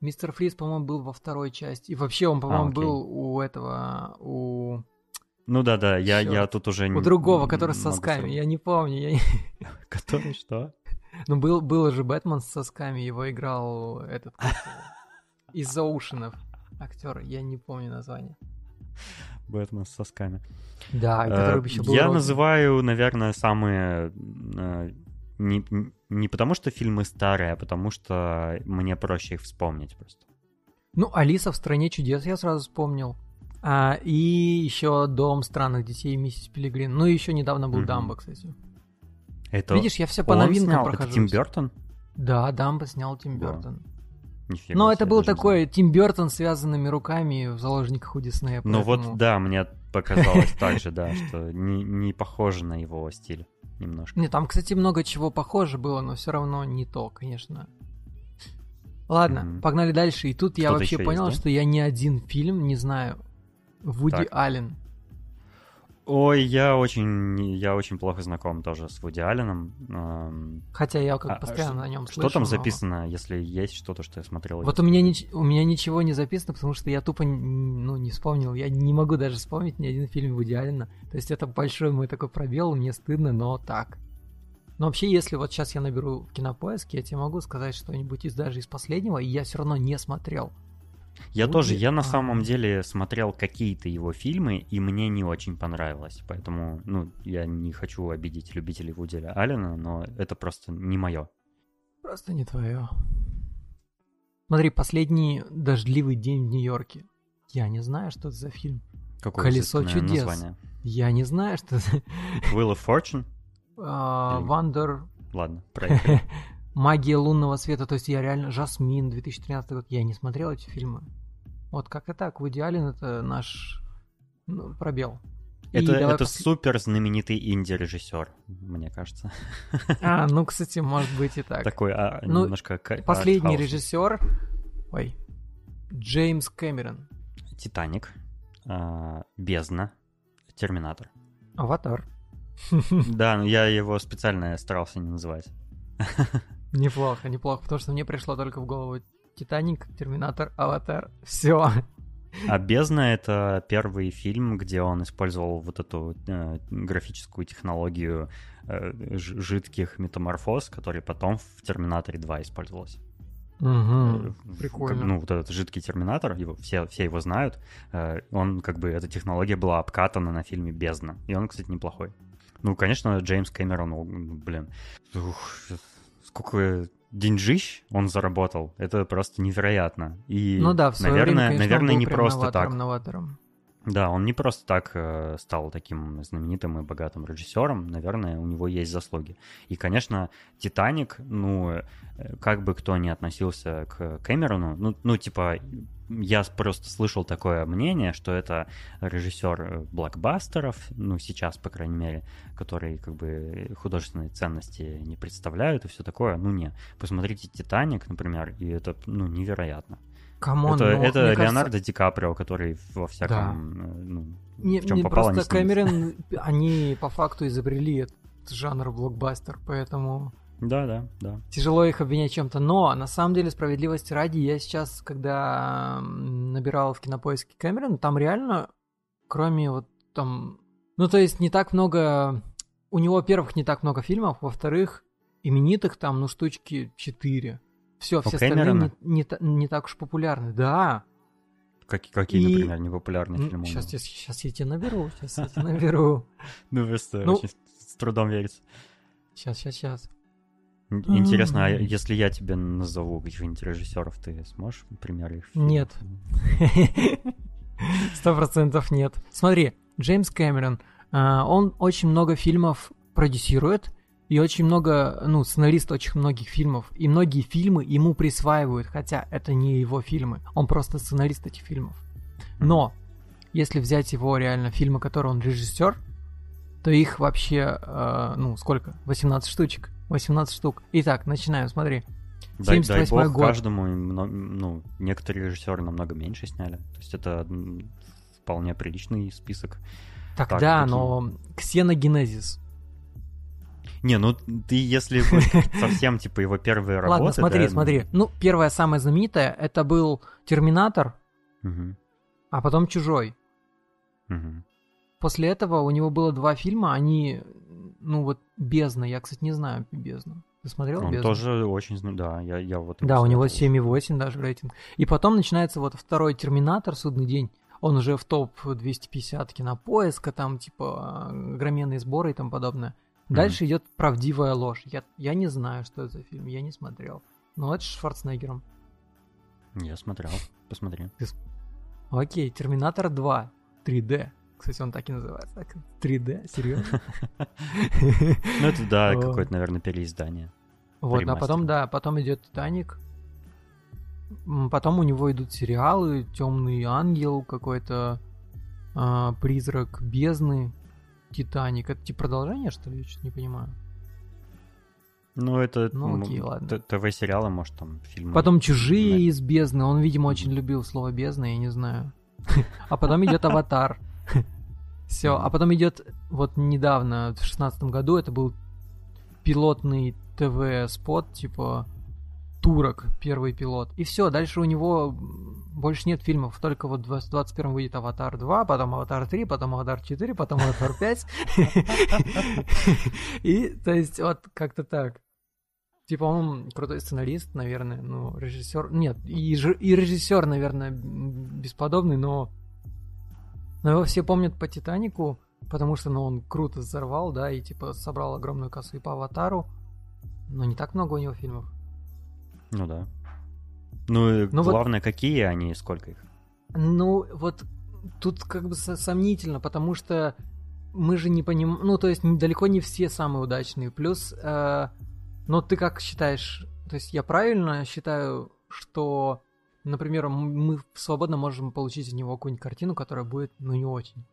[SPEAKER 2] Мистер Фриз, по-моему, был во второй части. И вообще он, по-моему,
[SPEAKER 1] А,
[SPEAKER 2] был у этого, у...
[SPEAKER 1] Ну да, да, я, я тут уже
[SPEAKER 2] у другого, который с сосками. Я не помню. Я...
[SPEAKER 1] Который что?
[SPEAKER 2] Ну, был, был же Бэтмен с сосками, его играл этот... Из Оушенов. Актер, я не помню название.
[SPEAKER 1] Бэтмен с сосками.
[SPEAKER 2] Да,
[SPEAKER 1] Э,
[SPEAKER 2] который еще был
[SPEAKER 1] Я называю, наверное, самые... э, Не, не потому что фильмы старые, а потому что мне проще их вспомнить просто.
[SPEAKER 2] Ну, Алиса в стране чудес я сразу вспомнил. А, и еще Дом странных детей Миссис Пилигрин. Ну, еще недавно был
[SPEAKER 1] Мгм.
[SPEAKER 2] Дамбо, кстати.
[SPEAKER 1] Это
[SPEAKER 2] Видишь, я все по новинкам прохожу.
[SPEAKER 1] Это Тим Бертон?
[SPEAKER 2] Да, Дамбо снял Тим. Бертон.
[SPEAKER 1] Нифига
[SPEAKER 2] Но это был такой Тим Бертон связанными руками в заложниках у Диснея.
[SPEAKER 1] Ну
[SPEAKER 2] поэтому-
[SPEAKER 1] вот, да, мне показалось так же, да, что не, не похоже на его стиль немножко.
[SPEAKER 2] Не, там, кстати, много чего похоже было, но все равно не то, конечно. Ладно,
[SPEAKER 1] Мгм.
[SPEAKER 2] погнали дальше. И тут я вообще понял,
[SPEAKER 1] есть, да?
[SPEAKER 2] что я ни один фильм не знаю. Вуди
[SPEAKER 1] Так.
[SPEAKER 2] Аллен.
[SPEAKER 1] Ой, я очень, я очень плохо знаком тоже с Вуди Алленом.
[SPEAKER 2] Хотя я
[SPEAKER 1] а-
[SPEAKER 2] как
[SPEAKER 1] а
[SPEAKER 2] постоянно
[SPEAKER 1] что-
[SPEAKER 2] о нем
[SPEAKER 1] Что
[SPEAKER 2] слышу.
[SPEAKER 1] там
[SPEAKER 2] но-
[SPEAKER 1] записано, если есть что-то, что я смотрел?
[SPEAKER 2] Вот у меня, нич- у меня ничего не записано, потому что я тупо ну, не вспомнил. Я не могу даже вспомнить ни один фильм Вуди Аллена. То есть это большой мой такой пробел, мне стыдно, но так. Но вообще, если вот сейчас я наберу в кинопоиск, я тебе могу сказать что-нибудь из даже из последнего, и я все равно не смотрел.
[SPEAKER 1] Я
[SPEAKER 2] Вуди
[SPEAKER 1] тоже, я на самом деле смотрел какие-то его фильмы, и мне не очень понравилось. Поэтому, ну, я не хочу обидеть любителей Вуди Аллена, но это просто не мое.
[SPEAKER 2] Просто не твое. Смотри, последний дождливый день в Нью-Йорке. Я не знаю, что это за фильм.
[SPEAKER 1] Какое
[SPEAKER 2] «Колесо чудес».
[SPEAKER 1] название?
[SPEAKER 2] Я не знаю, что это.
[SPEAKER 1] Wheel of Fortune?
[SPEAKER 2] А,
[SPEAKER 1] Или-
[SPEAKER 2] Вандер...
[SPEAKER 1] Ладно, проехали.
[SPEAKER 2] Магия лунного света, то есть я реально... Жасмин, 2013 год. Я не смотрел эти фильмы. Вот как и так, Вуди Аллен это наш ну, пробел.
[SPEAKER 1] Это,
[SPEAKER 2] давай
[SPEAKER 1] это супер знаменитый инди-режиссер, мне кажется.
[SPEAKER 2] А, ну, кстати, может быть и так.
[SPEAKER 1] Такой а,
[SPEAKER 2] Ну,
[SPEAKER 1] немножко... ка-
[SPEAKER 2] Последний режиссер... Ой. Джеймс Кэмерон.
[SPEAKER 1] Титаник, а, Бездна, Терминатор.
[SPEAKER 2] Аватар.
[SPEAKER 1] Да, но я его специально старался не называть.
[SPEAKER 2] Неплохо, неплохо, потому что мне пришло только в голову Титаник, Терминатор, Аватар. Все.
[SPEAKER 1] А «Бездна» — это первый фильм, где он использовал вот эту э, графическую технологию э, жидких метаморфоз, которая потом в «Терминаторе 2» использовалась. Э, в-
[SPEAKER 2] прикольно.
[SPEAKER 1] как- ну, вот этот жидкий терминатор, его, все, все его знают. э, Он, как бы, эта технология была обкатана на фильме «Бездна». И он, кстати, неплохой. Ну, конечно, Джеймс Кэмерон, блин, ух, сколько деньжищ он заработал. Это просто невероятно. И,
[SPEAKER 2] Ну да, в свое
[SPEAKER 1] наверное,
[SPEAKER 2] время, конечно, он
[SPEAKER 1] наверное,
[SPEAKER 2] был
[SPEAKER 1] не
[SPEAKER 2] прям
[SPEAKER 1] просто
[SPEAKER 2] новатором,
[SPEAKER 1] так.
[SPEAKER 2] новатором.
[SPEAKER 1] Да, он не просто так э, стал таким знаменитым и богатым режиссером. Наверное, у него есть заслуги. И, конечно, Титаник, ну, э, как бы кто ни относился к Кэмерону, ну, ну, типа, я просто слышал такое мнение, что это режиссер э, блокбастеров, ну, сейчас, по крайней мере, которые, как бы, художественные ценности не представляют и все такое. Ну, не. Посмотрите Титаник, например, и это, ну, невероятно.
[SPEAKER 2] Come on,
[SPEAKER 1] это
[SPEAKER 2] ну,
[SPEAKER 1] это
[SPEAKER 2] мне кажется,
[SPEAKER 1] Леонардо Ди Каприо, который во всяком, э, ну,
[SPEAKER 2] Не,
[SPEAKER 1] в чем
[SPEAKER 2] не
[SPEAKER 1] попало,
[SPEAKER 2] просто. Кэмерон, они по факту изобрели этот жанр блокбастер, поэтому
[SPEAKER 1] Да, да, да.
[SPEAKER 2] тяжело их обвинять чем-то. Но на самом деле справедливости ради, я сейчас, когда набирал в кинопоиске Кэмерон, там реально, кроме вот там, ну то есть не так много, у него, во-первых, не так много фильмов, во-вторых, именитых там, ну штучки 4. Все, все остальные не, не не так уж популярны. Да.
[SPEAKER 1] Как, какие,
[SPEAKER 2] И-
[SPEAKER 1] например, непопулярные фильмы?
[SPEAKER 2] сейчас, я, сейчас я тебе наберу, сейчас я тебе наберу.
[SPEAKER 1] Ну, просто
[SPEAKER 2] Ну-
[SPEAKER 1] очень с трудом верится.
[SPEAKER 2] Сейчас, сейчас, сейчас.
[SPEAKER 1] Ин- Интересно, а если я тебе назову каких-нибудь режиссеров, ты сможешь примеры их?
[SPEAKER 2] Нет. Сто процентов нет. Смотри, Джеймс Кэмерон, а, он очень много фильмов продюсирует, и очень много, ну, сценарист очень многих фильмов, и многие фильмы ему присваивают, хотя это не его фильмы, он просто сценарист этих фильмов. Но, если взять его реально фильмы, которые он режиссер, то их вообще, э, ну, сколько? 18 штучек. 18 штук. Итак, начинаем, смотри.
[SPEAKER 1] Дай, дай
[SPEAKER 2] 78-й
[SPEAKER 1] бог
[SPEAKER 2] год.
[SPEAKER 1] каждому, ну, некоторые режиссеры намного меньше сняли. То есть это вполне приличный список.
[SPEAKER 2] Так,
[SPEAKER 1] Так,
[SPEAKER 2] но Ксеногенезис.
[SPEAKER 1] Не, ну ты если совсем типа его первые работы...
[SPEAKER 2] Ладно, смотри,
[SPEAKER 1] да,
[SPEAKER 2] смотри. Ну, первая самая знаменитая, это был Терминатор, а потом Чужой. После этого у него было два фильма, они, ну вот, Бездна. Я, кстати, не знаю Бездну. Ты смотрел
[SPEAKER 1] Он
[SPEAKER 2] Бездну?
[SPEAKER 1] тоже очень... зна- Да, я, я вот...
[SPEAKER 2] Да, у него
[SPEAKER 1] советовал.
[SPEAKER 2] 7,8 даже рейтинг. И потом начинается вот второй Терминатор, Судный день. Он уже в топ-250 кинопоиска, там, типа, громенные сборы и тому подобное. Дальше идет «Правдивая ложь». Я, я не знаю, что это за фильм, я не смотрел. Но это с Шварценеггером.
[SPEAKER 1] Я смотрел, посмотри.
[SPEAKER 2] Окей, Терминатор 2, 3D. Кстати, он так и называется. так? 3D, серьезно?
[SPEAKER 1] Ну это, да, какое-то, наверное, переиздание.
[SPEAKER 2] Вот, а потом, да, потом идет Титаник. Потом у него идут сериалы, Темный ангел, какой-то а, призрак бездны, Титаник. Это типа продолжение, что ли? Я что-то не понимаю.
[SPEAKER 1] Ну, это
[SPEAKER 2] Ну, окей, ладно.
[SPEAKER 1] ТВ-сериалы, может, там фильмы.
[SPEAKER 2] Потом «Чужие» из «Бездны». Он, видимо, очень любил слово «бездна», я не знаю. А потом идет «Аватар». Все. А потом идет вот недавно, в шестнадцатом году, это был пилотный ТВ-спот, типа турок, первый пилот. И все, дальше у него больше нет фильмов, только вот в 21 выйдет «Аватар 2», потом «Аватар 3», потом «Аватар 4», потом «Аватар 5». И, то есть, вот как-то так. Типа он крутой сценарист, наверное, ну, режиссер. Нет, и, режиссер, наверное, бесподобный, но... Но его все помнят по Титанику, потому что, ну, он круто взорвал, да, и, типа, собрал огромную кассу и по Аватару. Но не так много у него фильмов.
[SPEAKER 1] Ну да. Ну и
[SPEAKER 2] Ну вот-
[SPEAKER 1] главное, какие они и сколько их.
[SPEAKER 2] Ну, вот тут как бы со- сомнительно, потому что мы же не понимаем... Ну, то есть далеко не все самые удачные. Плюс, э, ну, ты как считаешь... То есть я правильно считаю, что, например, мы свободно можем получить из него какую-нибудь картину, которая будет, ну, не очень.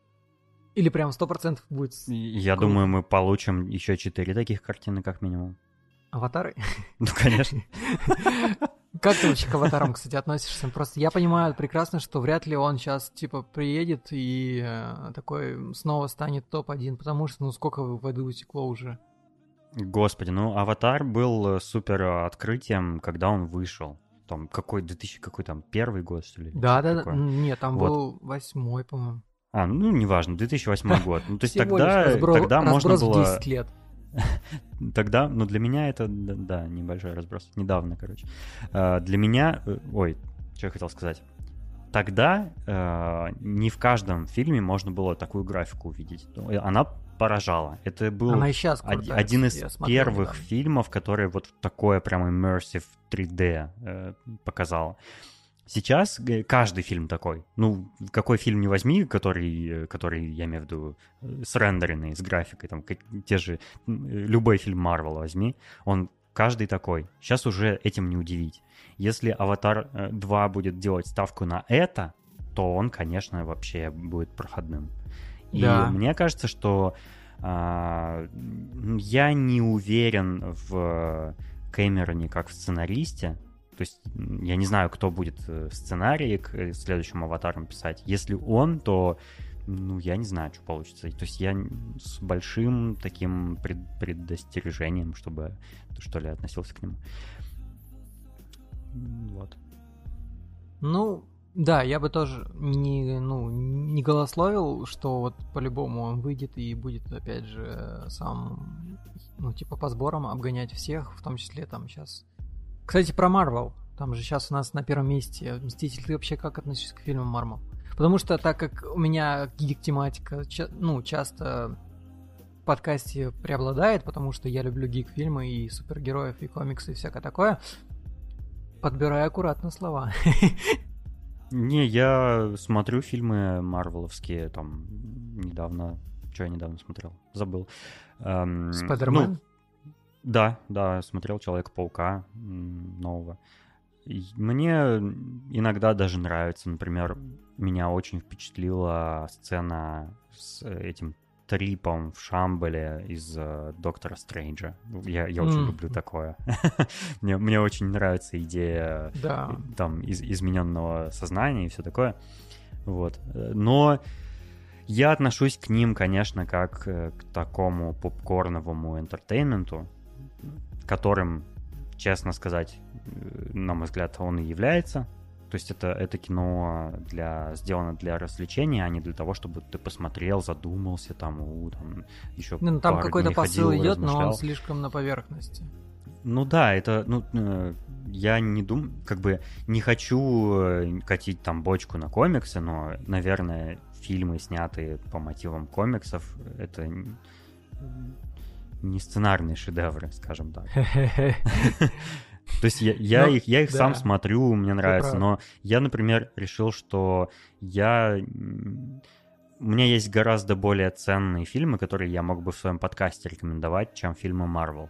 [SPEAKER 2] Или прям сто процентов будет с-
[SPEAKER 1] Я
[SPEAKER 2] Круто.
[SPEAKER 1] думаю, мы получим еще четыре таких картины, как минимум.
[SPEAKER 2] Аватары.
[SPEAKER 1] Ну, конечно.
[SPEAKER 2] Как ты вообще к аватарам, кстати, относишься? Просто я понимаю прекрасно, что вряд ли он сейчас, типа, приедет и э, такой снова станет топ-1, потому что, ну, сколько в воды утекло уже.
[SPEAKER 1] Господи, ну «Аватар» был э, супер э, открытием, когда он вышел. Там какой 2000 какой там первый год что ли?
[SPEAKER 2] Да, да, да. Нет, там
[SPEAKER 1] Вот.
[SPEAKER 2] был восьмой, по-моему.
[SPEAKER 1] А, ну неважно, 2008 год. Ну то есть тогда,
[SPEAKER 2] разбро-
[SPEAKER 1] тогда можно было,
[SPEAKER 2] 10 лет.
[SPEAKER 1] тогда, ну для меня это, да, да, небольшой разброс, недавно, короче. А, Для меня, э, ой, что я хотел сказать. Тогда э, не в каждом фильме можно было такую графику увидеть. Ну, Она поражала. Это был
[SPEAKER 2] Она сейчас крутая,
[SPEAKER 1] один из первых
[SPEAKER 2] недавно.
[SPEAKER 1] фильмов, которые вот такое прям immersive 3D э, показал. Сейчас э, каждый фильм такой. Ну, какой фильм не возьми, который, э, который я имею в виду, э, с рендеренный, с графикой, там, как- те же, э, любой фильм Марвел возьми, он каждый такой. Сейчас уже этим не удивить. Если «Аватар э, 2» будет делать ставку на это, то он, конечно, вообще будет проходным. И
[SPEAKER 2] Да.
[SPEAKER 1] мне кажется, что м, я не уверен в Кэмероне как в сценаристе. То есть я не знаю, кто будет э, сценарий к э, следующим аватарам писать. Если он, то ну, я не знаю, что получится. То есть я с большим таким пред- предостережением, чтобы, что ли, относился к нему. Вот.
[SPEAKER 2] Ну, да, я бы тоже не, ну, не голословил, что вот по-любому он выйдет и будет, опять же, сам, ну, типа по сборам обгонять всех, в том числе там сейчас. Кстати, про Марвел. Там же сейчас у нас на первом месте Мститель. Ты вообще как относишься к фильмам Марвел? Потому что так как у меня гик-тематика, ну, часто в подкасте преобладает, потому что я люблю гик-фильмы и супергероев, и комиксы, и всякое такое, подбираю аккуратно слова.
[SPEAKER 1] Не, я смотрю фильмы марвеловские, там, недавно... Что я недавно смотрел? Забыл. Эм,
[SPEAKER 2] Спайдермен?
[SPEAKER 1] Да, да, смотрел Человека-паука нового. Мне иногда даже нравится, например, меня очень впечатлила сцена с этим трипом в Шамбале из э, Доктора Стрэнджа. Я, я очень
[SPEAKER 2] М.
[SPEAKER 1] люблю такое. мне, мне очень нравится идея
[SPEAKER 2] Да.
[SPEAKER 1] там из- измененного сознания и все такое. Вот. Э, Но я отношусь к ним, конечно, как э, к такому попкорновому энтертейменту, которым, честно сказать, э, на мой взгляд, он и является. То есть это, это кино для, сделано для развлечения, а не для того, чтобы ты посмотрел, задумался, там, у, там еще
[SPEAKER 2] Ну, там какой-то посыл
[SPEAKER 1] ходил,
[SPEAKER 2] идет, но он
[SPEAKER 1] размышлял.
[SPEAKER 2] слишком на поверхности.
[SPEAKER 1] Ну да, это, ну, э, я не думаю, как бы не хочу э, катить там бочку на комиксы, но, наверное, фильмы, снятые по мотивам комиксов, это не сценарные шедевры, скажем так. То есть я, я
[SPEAKER 2] Ну,
[SPEAKER 1] их, я их сам
[SPEAKER 2] да.
[SPEAKER 1] смотрю, мне нравится, но я, например, решил, что я... У меня есть гораздо более ценные фильмы, которые я мог бы в своем подкасте рекомендовать, чем фильмы Marvel,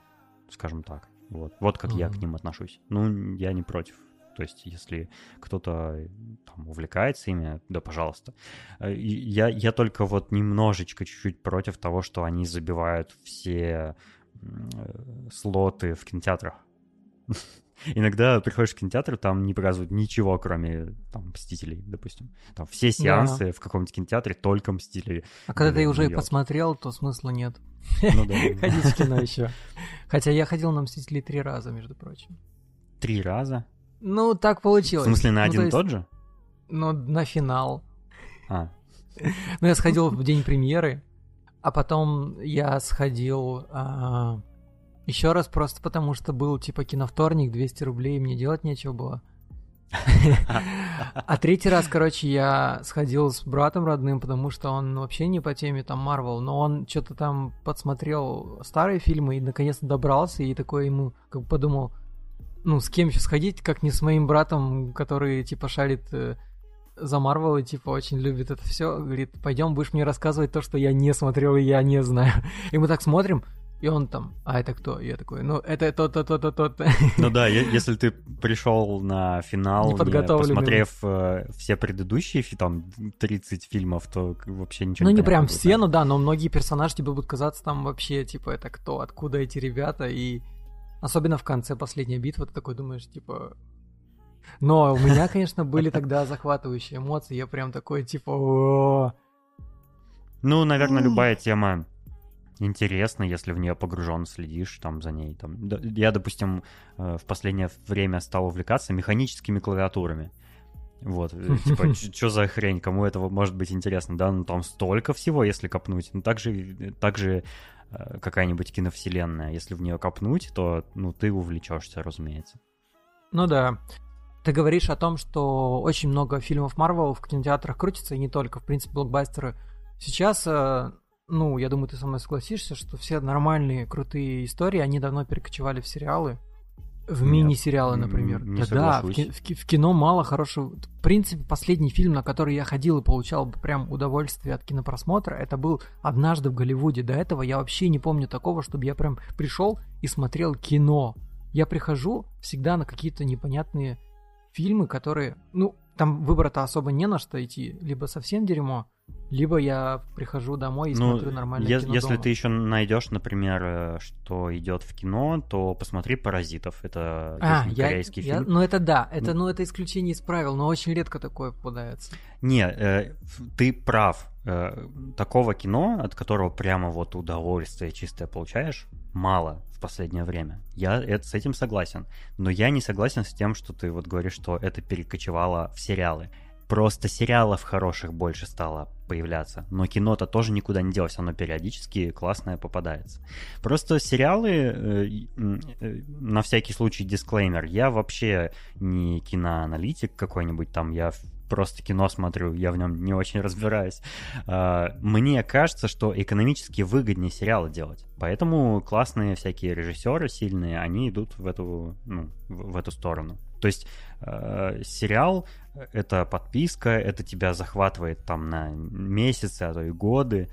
[SPEAKER 1] скажем так. Вот, вот как я к ним отношусь. Ну, я не против. То есть, если кто-то э, там увлекается ими, да, пожалуйста. Э, Я, я только вот немножечко, чуть-чуть против того, что они забивают все слоты в кинотеатрах. Иногда приходишь в кинотеатр, там не показывают ничего, кроме там «Мстителей», допустим. Там все сеансы да. в каком-нибудь кинотеатре только «Мстители».
[SPEAKER 2] А когда ты уже и посмотрел, то смысла нет. Ну да. Ходить в кино еще. Хотя я ходил на «Мстителей» три раза, между прочим.
[SPEAKER 1] Три раза?
[SPEAKER 2] Ну, так получилось.
[SPEAKER 1] В смысле, на ну, один и тот же?
[SPEAKER 2] Ну, на финал.
[SPEAKER 1] А.
[SPEAKER 2] Ну, я сходил в день премьеры, а потом я сходил а, еще раз просто потому, что был типа киновторник, 200 рублей, мне делать нечего было. А третий раз, короче, я сходил с братом родным, потому что он вообще не по теме там Марвел, но он что-то там подсмотрел старые фильмы и наконец-то добрался, и такой ему как бы подумал, ну, с кем еще сходить, как не с моим братом, который, типа, шарит э, за Марвел и, типа, очень любит это все. Говорит, пойдем, будешь мне рассказывать то, что я не смотрел и я не знаю. И мы так смотрим, и он там, а это кто? И я такой, ну, это то-то, то-то, то-то.
[SPEAKER 1] Ну да, если ты пришел на финал, не, посмотрев э, все предыдущие, там, 30 фильмов, то вообще ничего
[SPEAKER 2] ну, не Ну, не прям все, ну да, но многие персонажи тебе будут казаться там вообще, типа, это кто, откуда эти ребята, и особенно в конце последней битвы ты такой думаешь, типа, но у меня, конечно, были тогда захватывающие эмоции. Я прям такой, типа...
[SPEAKER 1] Ну, наверное, любая тема интересна, если в нее погружен, следишь там за ней. Там. Я, допустим, э, в последнее время стал увлекаться механическими клавиатурами. Вот, э, типа, что за хрень, кому этого может быть интересно, да, ну там столько всего, если копнуть. Ну, также, также э, какая-нибудь киновселенная, если в нее копнуть, то, ну, ты увлечешься, разумеется.
[SPEAKER 2] Ну да. Ты говоришь о том, что очень много фильмов Марвел в кинотеатрах крутится, и не только, в принципе, блокбастеры. Сейчас, э, ну, я думаю, ты со мной согласишься, что все нормальные, крутые истории, они давно перекочевали в сериалы. В мини-сериалы, например.
[SPEAKER 1] Не
[SPEAKER 2] да, в, ки- в, в кино мало хорошего. В принципе, последний фильм, на который я ходил и получал прям удовольствие от кинопросмотра, это был «Однажды в Голливуде». До этого я вообще не помню такого, чтобы я прям пришел и смотрел кино. Я прихожу всегда на какие-то непонятные фильмы, которые, ну, там выбора-то особо не на что идти. Либо совсем дерьмо, либо я прихожу домой и ну, смотрю нормальное
[SPEAKER 1] е-
[SPEAKER 2] кино
[SPEAKER 1] Если
[SPEAKER 2] дома.
[SPEAKER 1] ты еще найдешь, например, э, что идет в кино, то посмотри «Паразитов». Это а, я, корейский я, фильм.
[SPEAKER 2] Ну это да, это, ну, это исключение из правил, но очень редко такое попадается.
[SPEAKER 1] Не, э, ты прав. Э, такого кино, от которого прямо вот удовольствие чистое получаешь, мало в последнее время. Я это, с этим согласен. Но я не согласен с тем, что ты вот говоришь, что это перекочевало в сериалы. Просто сериалов хороших больше стало появляться. Но кино-то тоже никуда не делось, оно периодически классное попадается. Просто сериалы, э, э, на всякий случай дисклеймер, я вообще не киноаналитик какой-нибудь там, я просто кино смотрю, я в нем не очень разбираюсь. А, мне кажется, что экономически выгоднее сериалы делать. Поэтому классные всякие режиссеры сильные, они идут в эту, ну, в, в эту сторону. То есть э, сериал это подписка, это тебя захватывает там на месяцы, а то и годы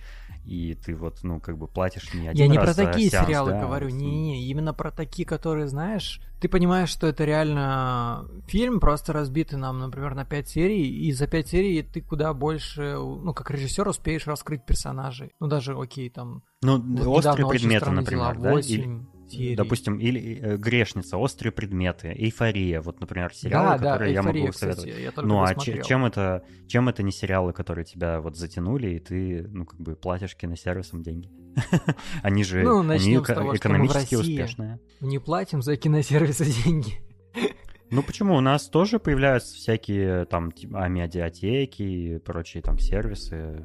[SPEAKER 1] и ты вот, ну, как бы платишь не один
[SPEAKER 2] Я не
[SPEAKER 1] раз
[SPEAKER 2] про такие
[SPEAKER 1] сеанс,
[SPEAKER 2] сериалы
[SPEAKER 1] да?
[SPEAKER 2] говорю, не-не, именно про такие, которые, знаешь, ты понимаешь, что это реально фильм, просто разбитый нам, например, на 5 серий, и за 5 серий ты куда больше, ну, как режиссер успеешь раскрыть персонажей. Ну, даже, окей, там...
[SPEAKER 1] Ну, вот острые предметы, например,
[SPEAKER 2] дела, 8, да? Или
[SPEAKER 1] серий. Допустим, или э, «Грешница», «Острые предметы», «Эйфория», вот, например, сериалы, да, которые да, я могу советовать. Кстати, я ну, а чем это, чем это не сериалы, которые тебя вот затянули, и ты, ну, как бы платишь киносервисам деньги? Они же, ну, они экономически успешные.
[SPEAKER 2] Не платим за киносервисы деньги.
[SPEAKER 1] Ну почему? У нас тоже появляются всякие там типа, медиатеки и прочие там сервисы.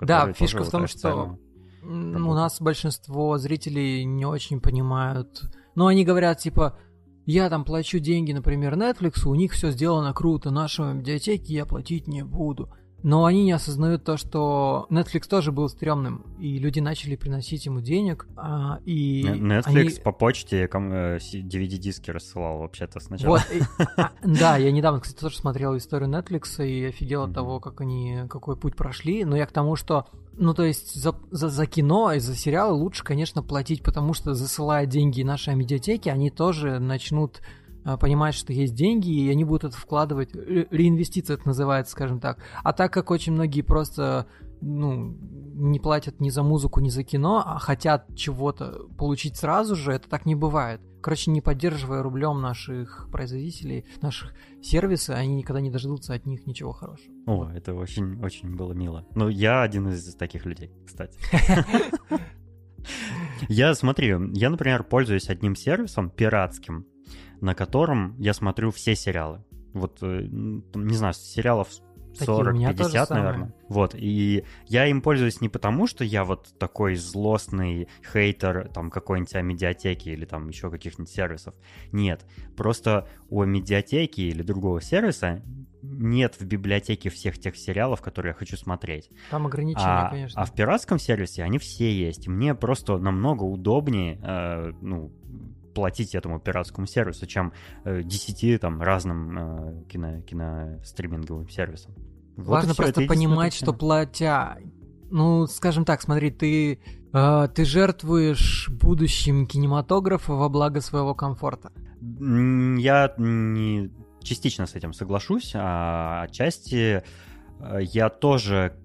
[SPEAKER 2] Да, фишка в том, что ну, у нас большинство зрителей не очень понимают. Но они говорят, типа, я там плачу деньги, например, Netflix, у них все сделано круто, нашей библиотеке я платить не буду. Но они не осознают то, что Netflix тоже был стрёмным, и люди начали приносить ему денег, а, и...
[SPEAKER 1] Netflix они... по почте DVD-диски э, рассылал вообще-то сначала.
[SPEAKER 2] Вот, а, да, я недавно, кстати, тоже смотрел историю Netflix и офигел от того, как они, какой путь прошли, но я к тому, что ну, то есть за, за, за кино и за сериалы лучше, конечно, платить, потому что засылая деньги нашей медиатеки, они тоже начнут понимать, что есть деньги, и они будут это вкладывать. Реинвестиция это называется, скажем так. А так как очень многие просто ну, не платят ни за музыку, ни за кино, а хотят чего-то получить сразу же, это так не бывает. Короче, не поддерживая рублем наших производителей, наших сервисы, они никогда не дождутся от них ничего хорошего.
[SPEAKER 1] О, это очень-очень было мило. Ну, я один из таких людей, кстати. Я, смотри, я, например, пользуюсь одним сервисом пиратским, на котором я смотрю все сериалы. Вот, э, не знаю, сериалов 40-50, наверное. Вот, и я им пользуюсь не потому, что я вот такой злостный хейтер там какой-нибудь медиатеки или там еще каких-нибудь сервисов. Нет, просто у медиатеки или другого сервиса нет в библиотеке всех тех сериалов, которые я хочу смотреть.
[SPEAKER 2] Там ограничения,
[SPEAKER 1] а,
[SPEAKER 2] конечно.
[SPEAKER 1] А в пиратском сервисе они все есть. Мне просто намного удобнее, э, ну, платить этому пиратскому сервису, чем э, 10 там разным э, кино, киностриминговым сервисам.
[SPEAKER 2] Вот Важно просто понимать, что платя, ну, скажем так, смотри, ты э, ты жертвуешь будущим кинематографа во благо своего комфорта.
[SPEAKER 1] Я не частично с этим соглашусь, а отчасти э, я тоже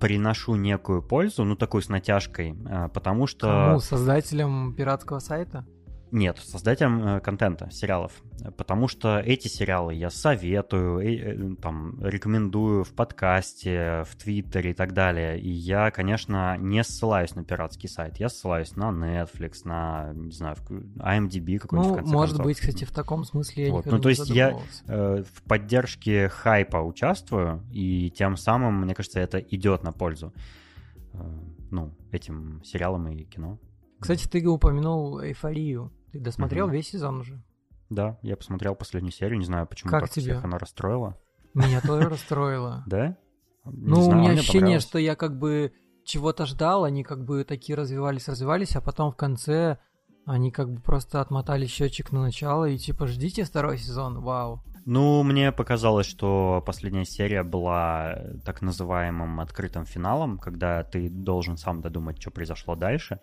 [SPEAKER 1] приношу некую пользу, ну такую с натяжкой, э, потому что...
[SPEAKER 2] Кому? Создателям пиратского сайта?
[SPEAKER 1] Нет, создателям э, контента, сериалов. Потому что эти сериалы я советую, э, там, рекомендую в подкасте, в Твиттере и так далее. И я, конечно, не ссылаюсь на пиратский сайт. Я ссылаюсь на Netflix, на, не знаю, IMDb какой-нибудь,
[SPEAKER 2] Ну, может концов. быть, кстати, в таком смысле я
[SPEAKER 1] вот. Ну, то есть я э, в поддержке хайпа участвую, и тем самым, мне кажется, это идет на пользу э, ну, этим сериалам и кино.
[SPEAKER 2] Кстати, ты упомянул эйфорию. Ты досмотрел угу. весь сезон уже?
[SPEAKER 1] Да, я посмотрел последнюю серию, не знаю, почему как так тебе? всех она расстроила.
[SPEAKER 2] Меня тоже расстроила.
[SPEAKER 1] Да?
[SPEAKER 2] Ну, у меня ощущение, что я как бы чего-то ждал, они как бы такие развивались, развивались, а потом в конце они как бы просто отмотали счетчик на начало и типа ждите второй сезон, вау.
[SPEAKER 1] Ну, мне показалось, что последняя серия была так называемым открытым финалом, когда ты должен сам додумать, что произошло дальше.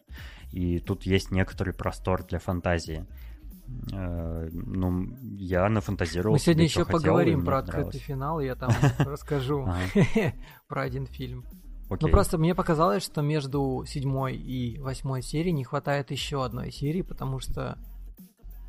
[SPEAKER 1] И тут есть некоторый простор для фантазии. Э, ну, я нафантазировал.
[SPEAKER 2] Мы сегодня еще поговорим про открытый финал, я там расскажу про один фильм. Ну просто мне показалось, что между седьмой и восьмой серией не хватает еще одной серии, потому что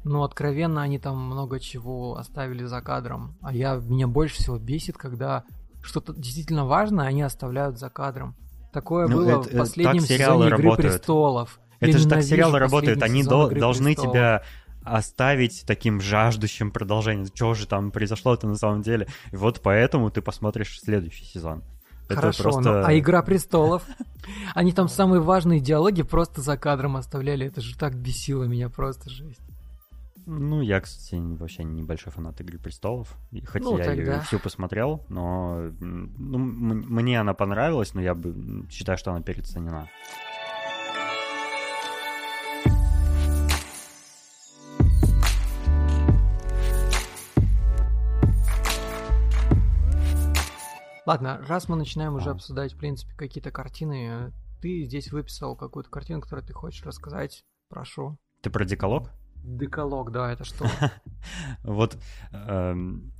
[SPEAKER 2] ну, откровенно, они там много чего оставили за кадром. А я, меня больше всего бесит, когда что-то действительно важное они оставляют за кадром. Такое ну, было это, в последнем сезоне «Игры работают. престолов».
[SPEAKER 1] Это я же так сериалы работают. Они до, должны престолов. тебя оставить таким жаждущим продолжением. Что же там произошло-то на самом деле? И вот поэтому ты посмотришь следующий сезон.
[SPEAKER 2] Хорошо, это просто... ну, а «Игра престолов»? Они там самые важные диалоги просто за кадром оставляли. Это же так бесило меня, просто жесть.
[SPEAKER 1] Ну, я, кстати, вообще небольшой фанат «Игры престолов». Хотя ну, я ее всю посмотрел, но ну, мне она понравилась, но я считаю, что она переоценена.
[SPEAKER 2] Ладно, раз мы начинаем уже обсуждать, в принципе, какие-то картины, ты здесь выписал какую-то картину, которую ты хочешь рассказать. Прошу.
[SPEAKER 1] Ты про деколог?
[SPEAKER 2] Деколог, да, это что?
[SPEAKER 1] Вот, эм,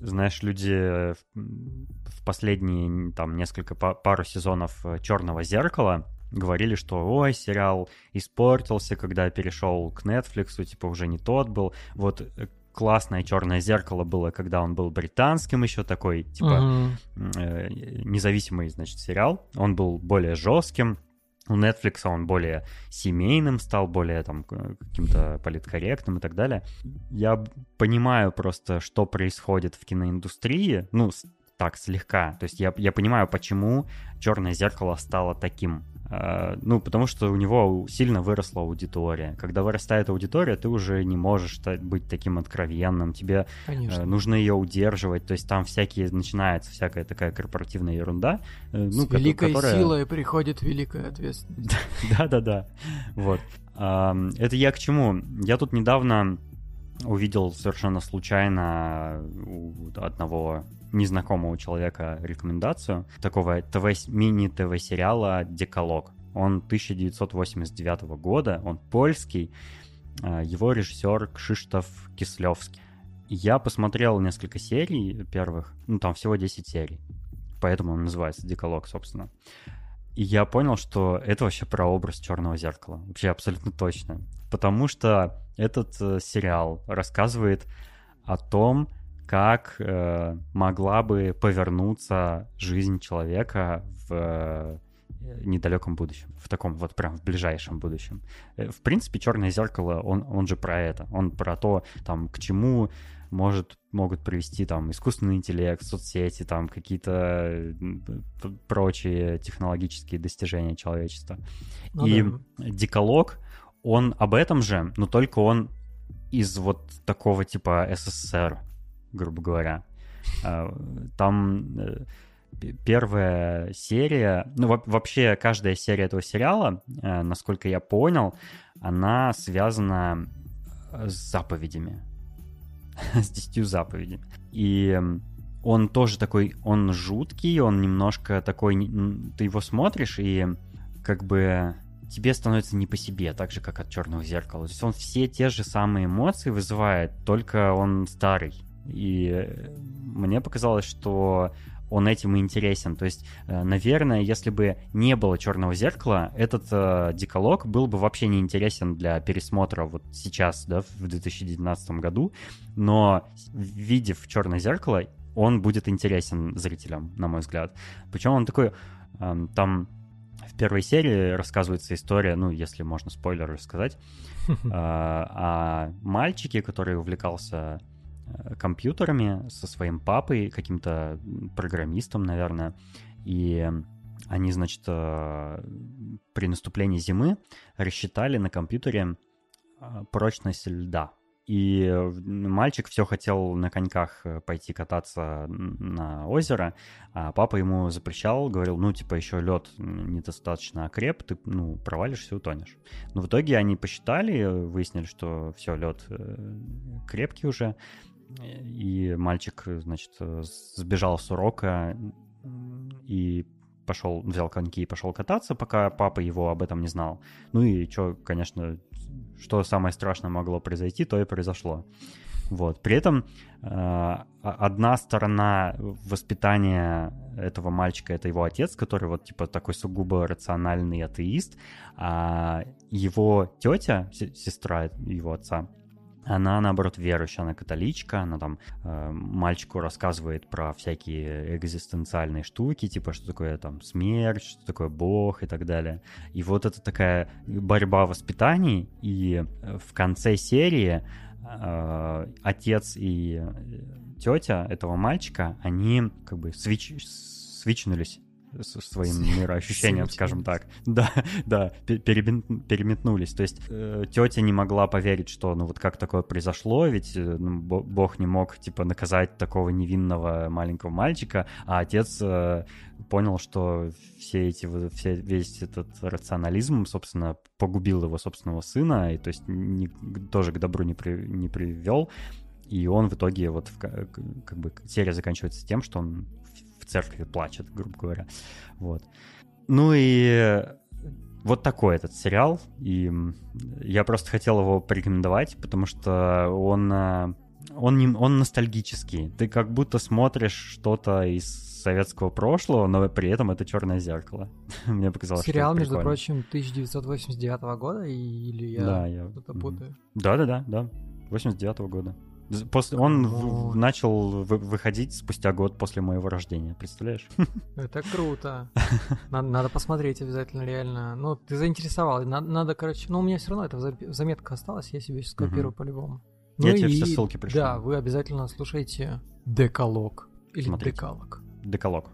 [SPEAKER 1] знаешь, люди в последние там несколько пару сезонов э, Черного зеркала говорили, что ой, сериал испортился, когда перешел к Netflix, типа уже не тот был. Вот э, классное черное зеркало было, когда он был британским еще такой, типа uh-huh. э, независимый, значит, сериал. Он был более жестким, у Netflix он более семейным стал, более там каким-то политкорректным и так далее. Я понимаю просто, что происходит в киноиндустрии, ну, так, слегка. То есть я, я понимаю, почему «Черное зеркало» стало таким. Э, ну, потому что у него сильно выросла аудитория. Когда вырастает аудитория, ты уже не можешь быть таким откровенным. Тебе э, Конечно. нужно ее удерживать. То есть там всякие начинается всякая такая корпоративная ерунда.
[SPEAKER 2] Э, ну, С великой которая... силой приходит великая ответственность.
[SPEAKER 1] Да-да-да. Вот. Это я к чему? Я тут недавно увидел совершенно случайно у одного незнакомого человека рекомендацию такого ТВ, мини-ТВ-сериала «Деколог». Он 1989 года, он польский, а, его режиссер Кшиштоф Кислевский. Я посмотрел несколько серий первых, ну там всего 10 серий. поэтому он называется «Деколог», собственно. И я понял, что это вообще про образ черного зеркала. Вообще абсолютно точно. Потому что этот э, сериал рассказывает о том, как э, могла бы повернуться жизнь человека в э, недалеком будущем, в таком вот прям в ближайшем будущем. Э, в принципе, черное зеркало, он, он же про это, он про то, там, к чему может, могут привести там искусственный интеллект, соцсети, там какие-то прочие технологические достижения человечества. Ну, И да. деколог, он об этом же, но только он из вот такого типа СССР, грубо говоря. А, там э, первая серия, ну вообще каждая серия этого сериала, э, насколько я понял, она связана с заповедями, с десятью заповедями. И он тоже такой, он жуткий, он немножко такой, ты его смотришь и как бы тебе становится не по себе, так же, как от черного зеркала. То есть он все те же самые эмоции вызывает, только он старый. И мне показалось, что он этим и интересен. То есть, э, наверное, если бы не было черного зеркала, этот э, деколог был бы вообще не интересен для пересмотра вот сейчас, да, в 2019 году. Но видев черное зеркало, он будет интересен зрителям, на мой взгляд. Причем он такой, э, там в первой серии рассказывается история, ну, если можно спойлер рассказать, э, о мальчике, который увлекался компьютерами со своим папой, каким-то программистом, наверное. И они, значит, э, при наступлении зимы рассчитали на компьютере э, прочность льда. И мальчик все хотел на коньках пойти кататься на озеро, а папа ему запрещал, говорил, ну, типа, еще лед недостаточно окреп, ты, ну, провалишься, утонешь. Но в итоге они посчитали, выяснили, что все, лед крепкий уже, и мальчик, значит, сбежал с урока и пошел, взял коньки и пошел кататься, пока папа его об этом не знал. Ну и что, конечно, что самое страшное могло произойти, то и произошло. Вот. При этом э, одна сторона воспитания этого мальчика это его отец, который вот типа такой сугубо рациональный атеист, а его тетя, сестра его отца, она, наоборот, верующая, она католичка, она там э, мальчику рассказывает про всякие экзистенциальные штуки, типа, что такое там смерть, что такое Бог и так далее. И вот это такая борьба воспитаний, и э, в конце серии э, отец и тетя этого мальчика, они как бы свич... свичнулись со своим мироощущением, скажем так. Да, да, переметнулись. То есть э, тетя не могла поверить, что ну вот как такое произошло, ведь э, ну, Бог не мог типа наказать такого невинного маленького мальчика, а отец э, понял, что все эти, все, весь этот рационализм, собственно, погубил его собственного сына, и то есть не, тоже к добру не, при, не привел. И он в итоге вот в, как бы серия заканчивается тем, что он церкви плачет, грубо говоря. Вот. Ну и вот такой этот сериал, и я просто хотел его порекомендовать, потому что он, э, он, не, он ностальгический. Ты как будто смотришь что-то из советского прошлого, но при этом это черное зеркало. Мне показалось,
[SPEAKER 2] Сериал, между прикольно. прочим, 1989 года, или я, да, я... что-то путаю?
[SPEAKER 1] Да-да-да, да. 89 года. После, он в, начал вы, выходить спустя год после моего рождения, представляешь?
[SPEAKER 2] Это круто. Надо, надо посмотреть обязательно, реально. Ну, ты заинтересовал. Надо, надо короче, ну, у меня все равно эта заметка осталась, я себе скопирую угу. по-любому.
[SPEAKER 1] Я ну тебе и, все ссылки пришлю.
[SPEAKER 2] Да, вы обязательно слушайте Декалог. Или Смотрите. Декалог.
[SPEAKER 1] Декалог.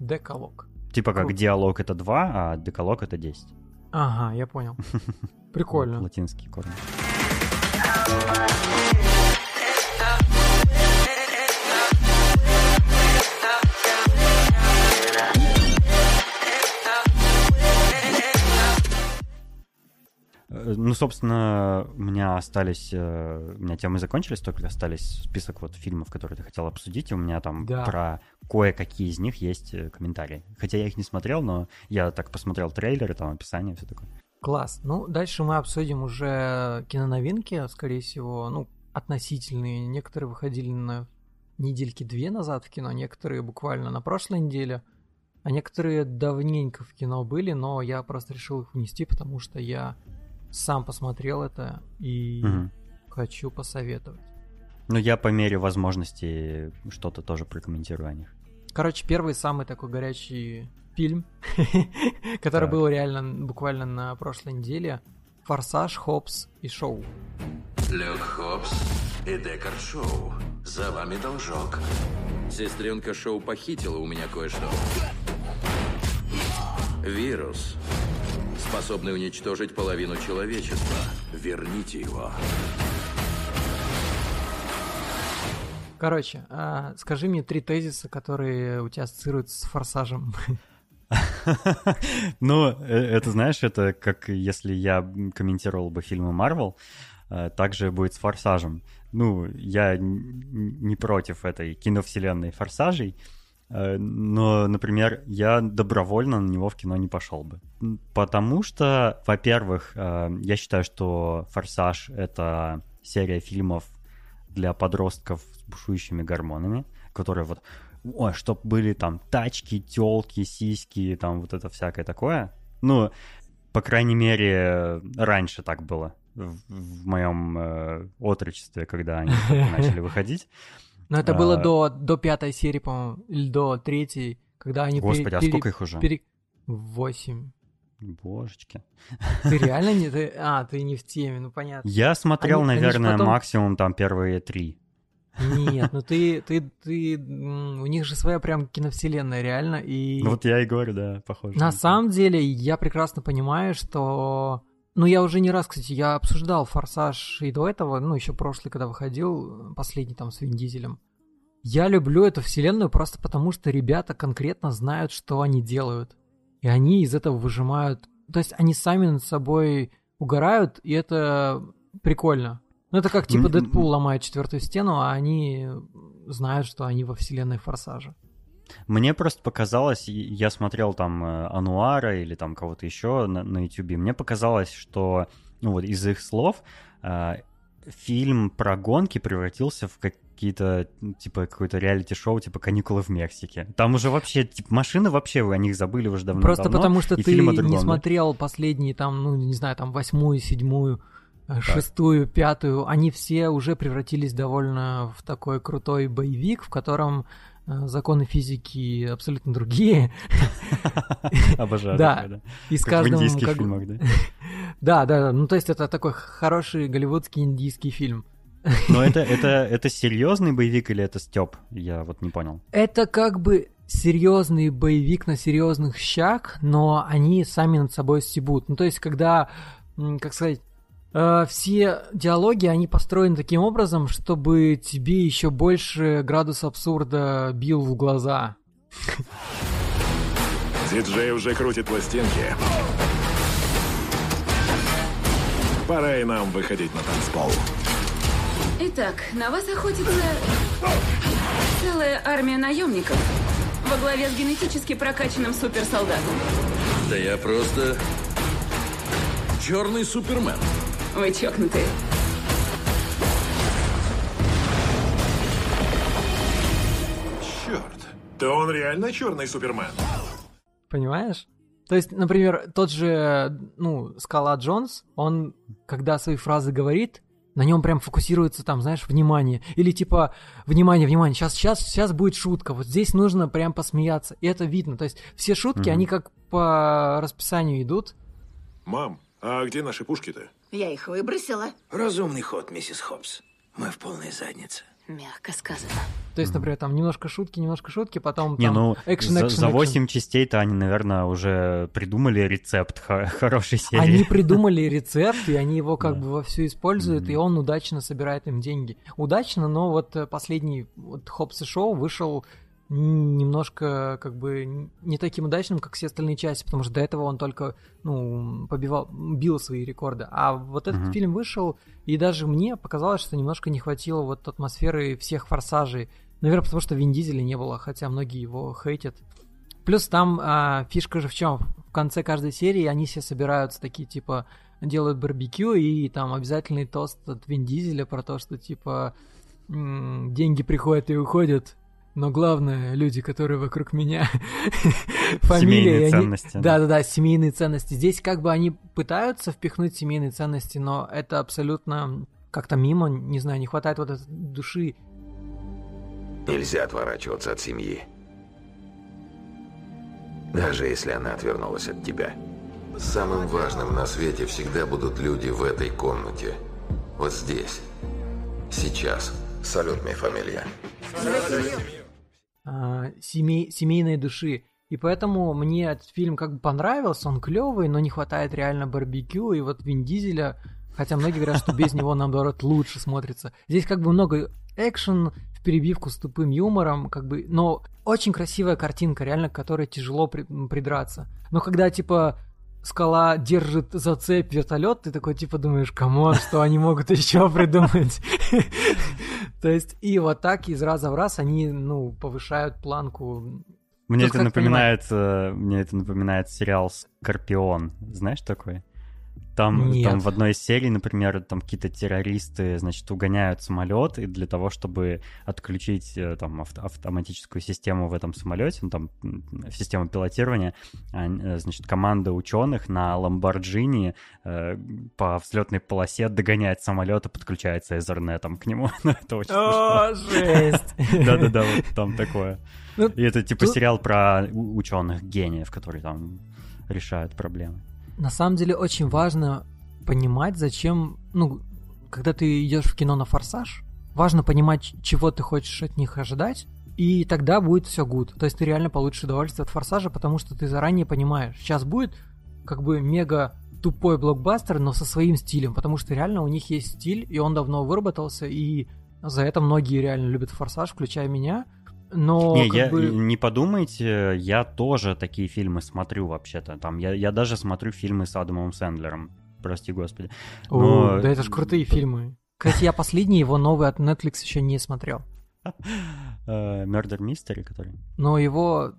[SPEAKER 2] Декалог.
[SPEAKER 1] Типа как Круто. диалог это 2, а декалог это 10.
[SPEAKER 2] Ага, я понял. Прикольно.
[SPEAKER 1] Латинский корни. Ну, собственно, у меня остались... Э, у меня темы закончились, только остались список вот фильмов, которые ты хотел обсудить, и у меня там да. про кое-какие из них есть э, комментарии. Хотя я их не смотрел, но я так посмотрел трейлеры, там описание, все такое.
[SPEAKER 2] Класс. Ну, дальше мы обсудим уже киноновинки, скорее всего, ну, относительные. Некоторые выходили на недельки две назад в кино, некоторые буквально на прошлой неделе, а некоторые давненько в кино были, но я просто решил их внести, потому что я сам посмотрел это и угу. хочу посоветовать.
[SPEAKER 1] Ну, я по мере возможности что-то тоже прокомментирую о них.
[SPEAKER 2] Короче, первый самый такой горячий фильм, который был реально буквально на прошлой неделе. Форсаж, Хопс и Шоу.
[SPEAKER 3] Люк Хопс и Декард Шоу. За вами должок. Сестренка Шоу похитила у меня кое-что. Вирус, способный уничтожить половину человечества. Верните его.
[SPEAKER 2] Короче, а, скажи мне три тезиса, которые у тебя ассоциируются с форсажем.
[SPEAKER 1] Ну, э, это, знаешь, это как если я комментировал бы фильмы Марвел, э, также будет с «Форсажем». Ну, я не против этой киновселенной «Форсажей», но, например, я добровольно на него в кино не пошел бы. Потому что, во-первых, я считаю, что «Форсаж» — это серия фильмов для подростков с бушующими гормонами, которые вот, ой, чтоб были там тачки, телки, сиськи, там вот это всякое такое. Ну, по крайней мере, раньше так было в, в моем э, отрочестве, когда они начали выходить.
[SPEAKER 2] Но это было а. до, до пятой серии, по-моему, или до третьей, когда они...
[SPEAKER 1] Господи, а сколько их уже?
[SPEAKER 2] Восемь.
[SPEAKER 1] Божечки.
[SPEAKER 2] Ты реально не... Ты... А, ты не в теме, ну понятно.
[SPEAKER 1] Я смотрел, они, наверное, они потом... максимум там первые три.
[SPEAKER 2] Нет, ну ты, ты, ты, у них же своя прям киновселенная, реально, и...
[SPEAKER 1] Ну вот я и говорю, да, похоже.
[SPEAKER 2] На самом деле, я прекрасно понимаю, что... Ну, я уже не раз, кстати, я обсуждал «Форсаж» и до этого, ну, еще прошлый, когда выходил, последний там с Вин Дизелем. Я люблю эту вселенную просто потому, что ребята конкретно знают, что они делают и они из этого выжимают... То есть они сами над собой угорают, и это прикольно. Ну, это как типа Дэдпул ломает четвертую стену, а они знают, что они во вселенной Форсажа.
[SPEAKER 1] Мне просто показалось, я смотрел там э, Ануара или там кого-то еще на, на YouTube, мне показалось, что ну вот из их слов э, фильм про гонки превратился в как, какие-то, типа, какое-то реалити-шоу, типа «Каникулы в Мексике». Там уже вообще, типа, машины вообще, вы о них забыли уже давно
[SPEAKER 2] Просто потому что ты не смотрел последние, там, ну, не знаю, там, восьмую, седьмую, э, шестую, пятую. Они все уже превратились довольно в такой крутой боевик, в котором законы физики абсолютно другие.
[SPEAKER 1] Обожаю. Да,
[SPEAKER 2] и с каждым... в индийских фильмах, да? Да, да, ну то есть это такой хороший голливудский индийский фильм.
[SPEAKER 1] Но это, это, это серьезный боевик или это Степ? Я вот не понял.
[SPEAKER 2] Это как бы серьезный боевик на серьезных щах, но они сами над собой стебут. Ну, то есть, когда, как сказать, э, все диалоги, они построены таким образом, чтобы тебе еще больше градус абсурда бил в глаза.
[SPEAKER 4] Диджей уже крутит пластинки. Пора и нам выходить на танцпол.
[SPEAKER 5] Итак, на вас охотится целая армия наемников во главе с генетически прокачанным суперсолдатом.
[SPEAKER 3] Да я просто черный супермен.
[SPEAKER 5] Вы чокнутые.
[SPEAKER 4] Черт, да он реально черный супермен.
[SPEAKER 2] Понимаешь? То есть, например, тот же, ну, Скала Джонс, он, когда свои фразы говорит, на нем прям фокусируется там, знаешь, внимание. Или типа, внимание, внимание, сейчас, сейчас, сейчас будет шутка. Вот здесь нужно прям посмеяться. И это видно. То есть все шутки, mm-hmm. они как по расписанию идут.
[SPEAKER 4] Мам, а где наши пушки-то?
[SPEAKER 5] Я их выбросила.
[SPEAKER 6] Разумный ход, миссис Хопс. Мы в полной заднице.
[SPEAKER 5] Мягко сказано.
[SPEAKER 2] То есть, например, там немножко шутки, немножко шутки, потом Не, там ну, экшен,
[SPEAKER 1] за,
[SPEAKER 2] экшен,
[SPEAKER 1] за 8 частей-то они, наверное, уже придумали рецепт хорошей серии.
[SPEAKER 2] Они придумали рецепт, и они его как бы вовсю используют, и он удачно собирает им деньги. Удачно, но вот последний вот Хопс и Шоу вышел немножко как бы не таким удачным, как все остальные части, потому что до этого он только ну побивал, бил свои рекорды. А вот этот uh-huh. фильм вышел, и даже мне показалось, что немножко не хватило вот атмосферы всех форсажей. Наверное, потому что Вин Дизеля не было, хотя многие его хейтят. Плюс там а, фишка же в чем? В конце каждой серии они все собираются такие типа делают барбекю и там обязательный тост от Вин Дизеля про то, что типа деньги приходят и уходят, но главное, люди, которые вокруг меня, фамилия,
[SPEAKER 1] Семейные ценности, да.
[SPEAKER 2] Да-да-да, семейные ценности. Здесь как бы они пытаются впихнуть семейные ценности, но это абсолютно как-то мимо, не знаю, не хватает вот этой души.
[SPEAKER 6] Нельзя отворачиваться от семьи. Даже если она отвернулась от тебя.
[SPEAKER 7] Самым важным на свете всегда будут люди в этой комнате. Вот здесь. Сейчас. Салют, моя фамилия.
[SPEAKER 2] а, семей, семейной души. И поэтому мне этот фильм как бы понравился, он клевый, но не хватает реально барбекю и вот Вин Дизеля, хотя многие говорят, что без него, наоборот, лучше смотрится. Здесь как бы много экшен в перебивку с тупым юмором, как бы, но очень красивая картинка, реально, к которой тяжело при- придраться. Но когда, типа, скала держит за цепь вертолет, ты такой, типа, думаешь, come on, что они могут еще придумать? То есть, и вот так из раза в раз они, ну, повышают планку.
[SPEAKER 1] Мне это напоминает, э, мне это напоминает сериал Скорпион. Знаешь такой? Там,
[SPEAKER 2] Нет.
[SPEAKER 1] там в одной из серий, например, там какие-то террористы, значит, угоняют самолет, и для того, чтобы отключить э, там авто- автоматическую систему в этом самолете, ну, там систему пилотирования, э, значит, команда ученых на Ламборджини э, по взлетной полосе догоняет самолет и подключается Ethernet к нему. Ну, это очень.
[SPEAKER 2] О, жесть!
[SPEAKER 1] Да-да-да, вот там такое.
[SPEAKER 2] Ну,
[SPEAKER 1] И это типа сериал про у- ученых гениев, которые там решают проблемы.
[SPEAKER 2] На самом деле очень важно понимать, зачем, ну, когда ты идешь в кино на форсаж, важно понимать, чего ты хочешь от них ожидать, и тогда будет все гуд. То есть ты реально получишь удовольствие от форсажа, потому что ты заранее понимаешь, сейчас будет как бы мега тупой блокбастер, но со своим стилем, потому что реально у них есть стиль, и он давно выработался, и за это многие реально любят форсаж, включая меня. Но
[SPEAKER 1] не, я,
[SPEAKER 2] бы...
[SPEAKER 1] не подумайте, я тоже такие фильмы смотрю вообще-то. Там я, я даже смотрю фильмы с Адамом Сэндлером. Прости господи.
[SPEAKER 2] О,
[SPEAKER 1] но-
[SPEAKER 2] да это ж крутые фильмы. Кстати, я последний его новый от Netflix еще не смотрел.
[SPEAKER 1] Э, Murder Mystery, который.
[SPEAKER 2] Но его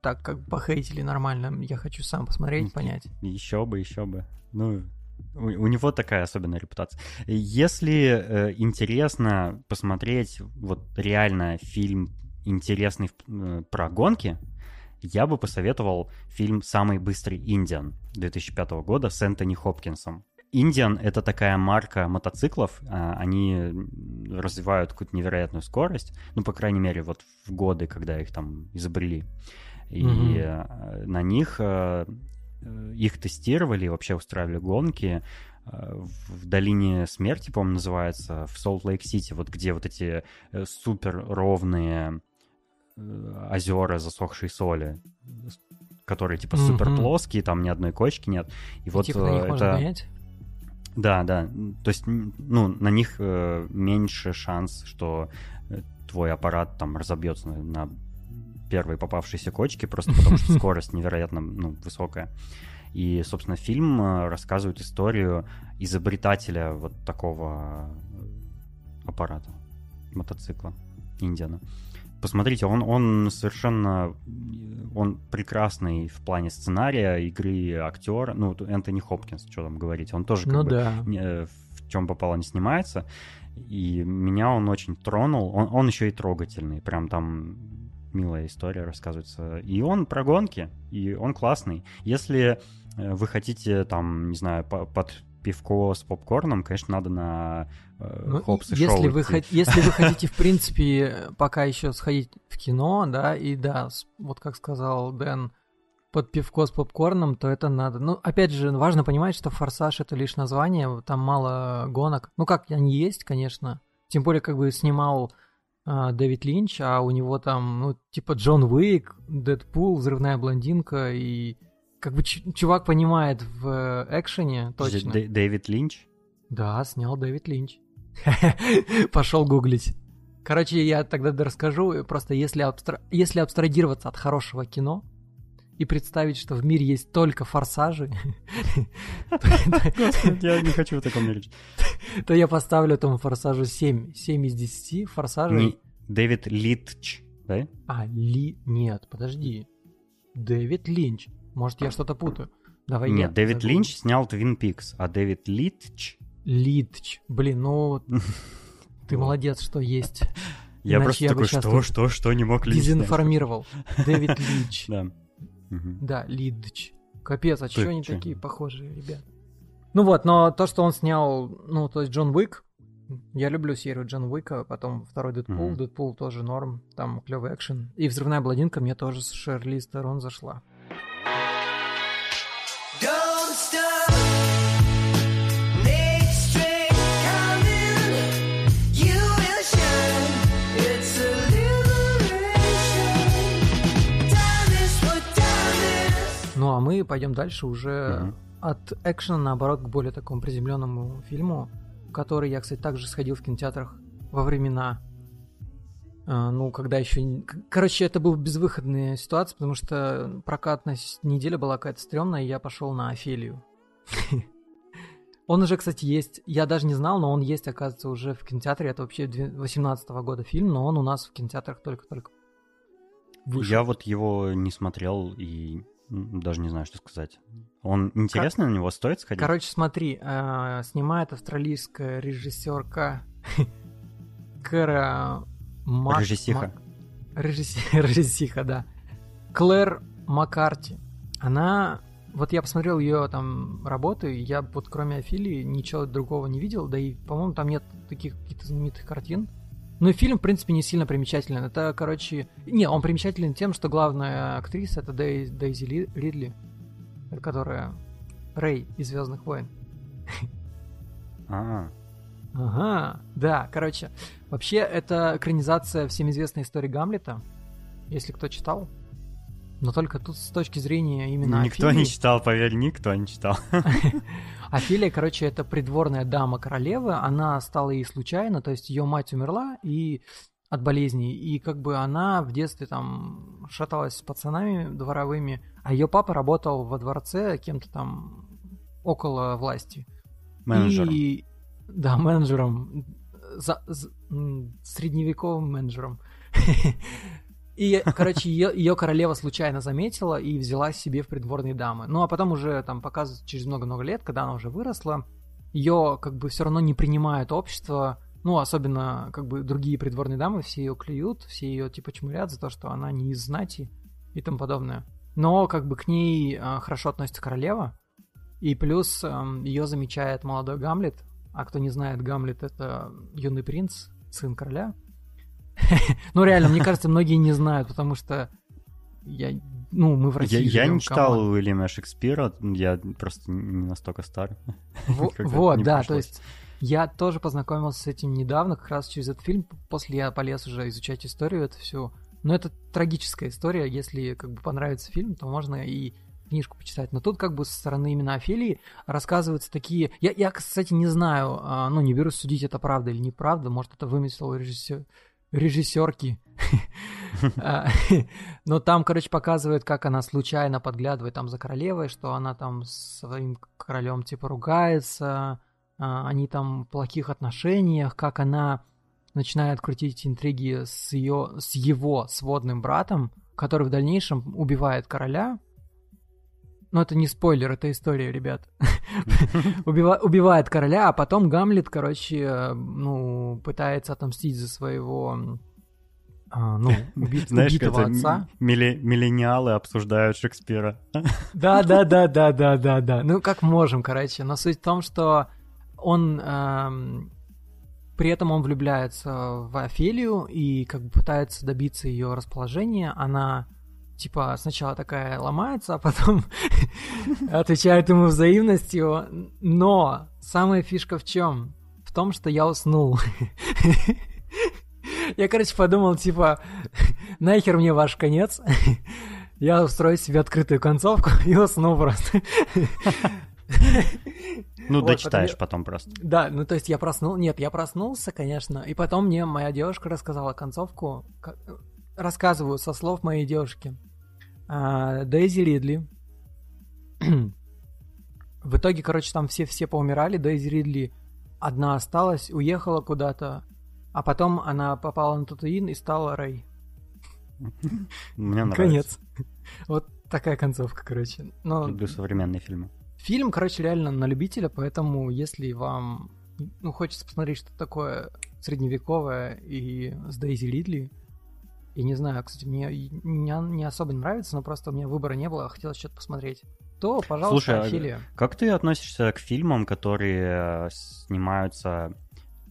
[SPEAKER 2] так как похейтили нормально. Я хочу сам посмотреть, понять.
[SPEAKER 1] Еще бы, еще бы. Ну, у, у него такая особенная репутация. Если э, интересно посмотреть вот реально фильм интересный э, про гонки, я бы посоветовал фильм «Самый быстрый Индиан» 2005 года с Энтони Хопкинсом. Индиан — это такая марка мотоциклов, а, они развивают какую-то невероятную скорость, ну, по крайней мере, вот в годы, когда их там изобрели. И э, на них э, их тестировали, вообще устраивали гонки в долине смерти, по-моему, называется, в Солт-Лейк-Сити, вот где вот эти супер ровные озера засохшей соли, которые типа
[SPEAKER 2] Мгм.
[SPEAKER 1] супер плоские, там ни одной кочки нет. И,
[SPEAKER 2] И
[SPEAKER 1] вот
[SPEAKER 2] типа на них
[SPEAKER 1] э,
[SPEAKER 2] можно
[SPEAKER 1] это...
[SPEAKER 2] гонять?
[SPEAKER 1] Да, да. То есть, ну, на них э, меньше шанс, что э, твой аппарат там разобьется на, на первой попавшейся кочке, просто потому что скорость невероятно ну, высокая. И, собственно, фильм э, рассказывает историю изобретателя вот такого э, аппарата, мотоцикла Индиана. Посмотрите, он, он совершенно... Он прекрасный в плане сценария, игры актера. Ну, Энтони Хопкинс, что там говорить. Он тоже как
[SPEAKER 2] Ну
[SPEAKER 1] бы
[SPEAKER 2] да.
[SPEAKER 1] не- э, в чем попало не снимается. И меня он очень тронул. Он, он еще и трогательный. Прям там милая история рассказывается. И он про гонки, и он классный. Если э, вы хотите, там, не знаю, по- под пивко с попкорном, конечно, надо на
[SPEAKER 2] Ну,
[SPEAKER 1] Хопс и
[SPEAKER 2] если
[SPEAKER 1] Шоу
[SPEAKER 2] вы,
[SPEAKER 1] идти.
[SPEAKER 2] хот- если вы хотите, в принципе, пока еще сходить в кино, да, и да, вот как сказал Дэн, под пивко с попкорном, то это надо. Ну, опять же, важно понимать, что «Форсаж» — это лишь название, там мало гонок. Ну, как они есть, конечно. Тем более, как бы снимал а, Дэвид Линч, а у него там, ну, типа Джон Уик, Дэдпул, Взрывная блондинка, и как бы чувак понимает в э, экшене точно.
[SPEAKER 1] Дэ- Дэвид Линч?
[SPEAKER 2] Да, снял Дэвид Линч. Пошел гуглить. Короче, я тогда расскажу. Просто если, абстра- если абстрагироваться от хорошего кино и представить, что в мире есть только форсажи,
[SPEAKER 1] Я не хочу в таком мире.
[SPEAKER 2] то я поставлю этому форсажу 7. 7 из 10 форсажей.
[SPEAKER 1] Дэвид Литч, да?
[SPEAKER 2] А, Ли... Нет, подожди. Дэвид Линч. Может, я что-то путаю. Давай
[SPEAKER 1] Нет, Дэвид. Линч снял Твин Пикс, а Дэвид Литч...
[SPEAKER 2] Литч. Блин, ну... Ты молодец, что есть.
[SPEAKER 1] Я просто такой, что, что, что, не мог лично.
[SPEAKER 2] Дезинформировал. Дэвид Лич.
[SPEAKER 1] Да.
[SPEAKER 2] Да, Лидч. Капец, а чё они такие похожие, ребят? Ну вот, но то, что он снял, ну, то есть Джон Уик, я люблю серию Джон Уика, потом второй Дэдпул,
[SPEAKER 1] Мгм.
[SPEAKER 2] Дэдпул тоже норм, там клевый экшен. И «Взрывная блондинка» мне тоже с Шерли Стерон зашла. Мы пойдем дальше уже
[SPEAKER 1] Мгм.
[SPEAKER 2] от экшена, наоборот, к более такому приземленному фильму, который я, кстати, также сходил в кинотеатрах во времена, а, ну, когда еще... Короче, это была безвыходная ситуация, потому что прокатная неделя была какая-то стрёмная, и я пошел на Офелию. Он уже, кстати, есть, я даже не знал, но он есть, оказывается, уже в кинотеатре. Это вообще 2018 года фильм, но он у нас в кинотеатрах только-только вышел.
[SPEAKER 1] Я вот его не смотрел и даже не знаю, что сказать. Он интересно на него стоит сходить?
[SPEAKER 2] Короче, смотри, э, снимает австралийская режиссерка Кэра Мак...
[SPEAKER 1] Режиссиха.
[SPEAKER 2] Мак- Режисси- Режиссиха, да. Клэр Маккарти. Она... Вот я посмотрел ее там работы, я вот кроме Афилии ничего другого не видел, да и, по-моему, там нет таких каких-то знаменитых картин. Ну и фильм, в принципе, не сильно примечателен. Это, короче... Не, он примечателен тем, что главная актриса это Дей- Дейзи Ли- Ридли, которая Рэй из Звездных войн.
[SPEAKER 1] А,
[SPEAKER 2] Ага, да, короче, вообще это экранизация всем известной истории Гамлета, если кто читал. Но только тут с точки зрения именно
[SPEAKER 1] никто не
[SPEAKER 2] Офелии.
[SPEAKER 1] читал, поверь, никто не читал.
[SPEAKER 2] Офелия, короче, это придворная дама королевы, она стала ей случайно, то есть ее мать умерла и от болезней, и как бы она в детстве там шаталась с пацанами дворовыми, а ее папа работал во дворце кем-то там около власти.
[SPEAKER 1] Менеджер.
[SPEAKER 2] И, да, менеджером. За- з- м, средневековым менеджером. И, короче, ее, королева случайно заметила и взяла себе в придворные дамы. Ну, а потом уже там показывают через много-много лет, когда она уже выросла, ее как бы все равно не принимает общество, ну, особенно как бы другие придворные дамы, все ее клюют, все ее типа чмурят за то, что она не из знати и тому подобное. Но как бы к ней а, хорошо относится королева, и плюс ее замечает молодой Гамлет. А кто не знает, Гамлет это юный принц, сын короля. Ну, реально, мне кажется, многие не знают, потому что я, ну, мы в
[SPEAKER 1] Я,
[SPEAKER 2] России
[SPEAKER 1] я
[SPEAKER 2] живем,
[SPEAKER 1] не читал
[SPEAKER 2] come on.
[SPEAKER 1] Уильяма Шекспира, я просто не настолько стар.
[SPEAKER 2] Вот, да, то есть я тоже познакомился с этим недавно, как раз через этот фильм. После я полез уже изучать историю эту всю. Но это трагическая история. Если как бы понравится фильм, то можно и книжку почитать. Но тут как бы со стороны именно Офелии рассказываются такие... Я, я кстати, не знаю, а, ну, не берусь судить, это правда или неправда. Может, это вымысел режиссер... режиссерки. А, Но там, короче, показывают, как она случайно подглядывает там за королевой, что она там с своим королем типа ругается, а, они там в плохих отношениях, как она начинает крутить интриги с, ее, с его сводным братом, который в дальнейшем убивает короля. Но это не спойлер, это история, ребят. Убива- убивает короля, а потом Гамлет, короче, э, ну, пытается отомстить за своего, а, ну, уби-
[SPEAKER 1] Знаешь,
[SPEAKER 2] убитого отца.
[SPEAKER 1] милли- миллениалы обсуждают Шекспира.
[SPEAKER 2] Да, да, да, да, да, да, да. Ну, как можем, короче. Но суть в том, что он эм, при этом он влюбляется в Офелию и как бы пытается добиться ее расположения. Она типа сначала такая ломается, а потом отвечает ему взаимностью. Но самая фишка в чем? В том, что я уснул. Я, короче, подумал, типа, нахер мне ваш конец. Я устрою себе открытую концовку и усну просто.
[SPEAKER 1] Ну,
[SPEAKER 2] Вот,
[SPEAKER 1] дочитаешь
[SPEAKER 2] потом
[SPEAKER 1] потом просто.
[SPEAKER 2] Да, ну то есть я проснул... Нет, я проснулся, конечно, и потом мне моя девушка рассказала концовку. Ка- Рассказываю со слов моей девушки. А, Дейзи Ридли. В итоге, короче, там все-все поумирали. Дейзи Ридли одна осталась, уехала куда-то, а потом она попала на Татуин и стала Рэй.
[SPEAKER 1] Мне нравится.
[SPEAKER 2] Конец. Вот такая концовка, короче. Но
[SPEAKER 1] Люблю современные фильмы.
[SPEAKER 2] Фильм, короче, реально на любителя, поэтому если вам ну, хочется посмотреть что-то такое средневековая и с Дейзи Лидли. Я не знаю, кстати, мне и- не, не особо нравится, но просто у меня выбора не было, а хотелось что-то посмотреть. То, пожалуйста,
[SPEAKER 1] Слушай, а
[SPEAKER 2] Офелия.
[SPEAKER 1] Как ты относишься к фильмам, которые э, снимаются...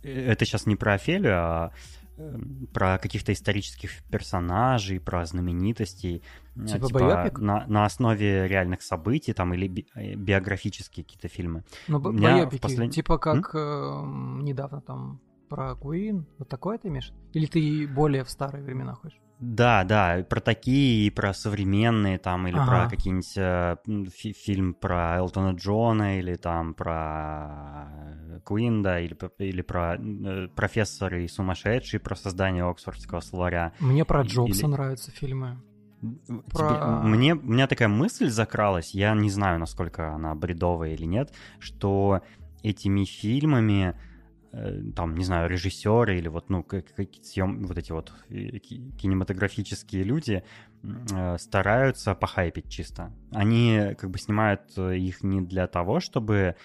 [SPEAKER 1] э, Это сейчас не про Офелию, а э, про каких-то исторических персонажей, про знаменитостей. э,
[SPEAKER 2] Типа байопик?
[SPEAKER 1] на, на основе реальных событий там или би- э, биографические какие-то фильмы.
[SPEAKER 2] Ну, байопики,
[SPEAKER 1] послед-
[SPEAKER 2] типа как эм, недавно там про Куин, вот такое ты имеешь? Или ты более в старые времена ходишь?
[SPEAKER 1] Да, да, про такие, и про современные там, или
[SPEAKER 2] Ага.
[SPEAKER 1] про какие-нибудь э, фи- фильм про Элтона Джона, или там про э, Куин, да, или, или про э, профессора и сумасшедший, про создание Оксфордского словаря.
[SPEAKER 2] Мне про Джобса
[SPEAKER 1] или-
[SPEAKER 2] нравятся фильмы.
[SPEAKER 1] Тебе-
[SPEAKER 2] Про-
[SPEAKER 1] Мне, у меня такая мысль закралась, я не знаю, насколько она бредовая или нет, что этими фильмами э, там, не знаю, режиссеры или вот, ну, как- какие-то съем, вот эти вот э, ки- кинематографические люди э, стараются похайпить чисто. Они как бы снимают э, их не для того, чтобы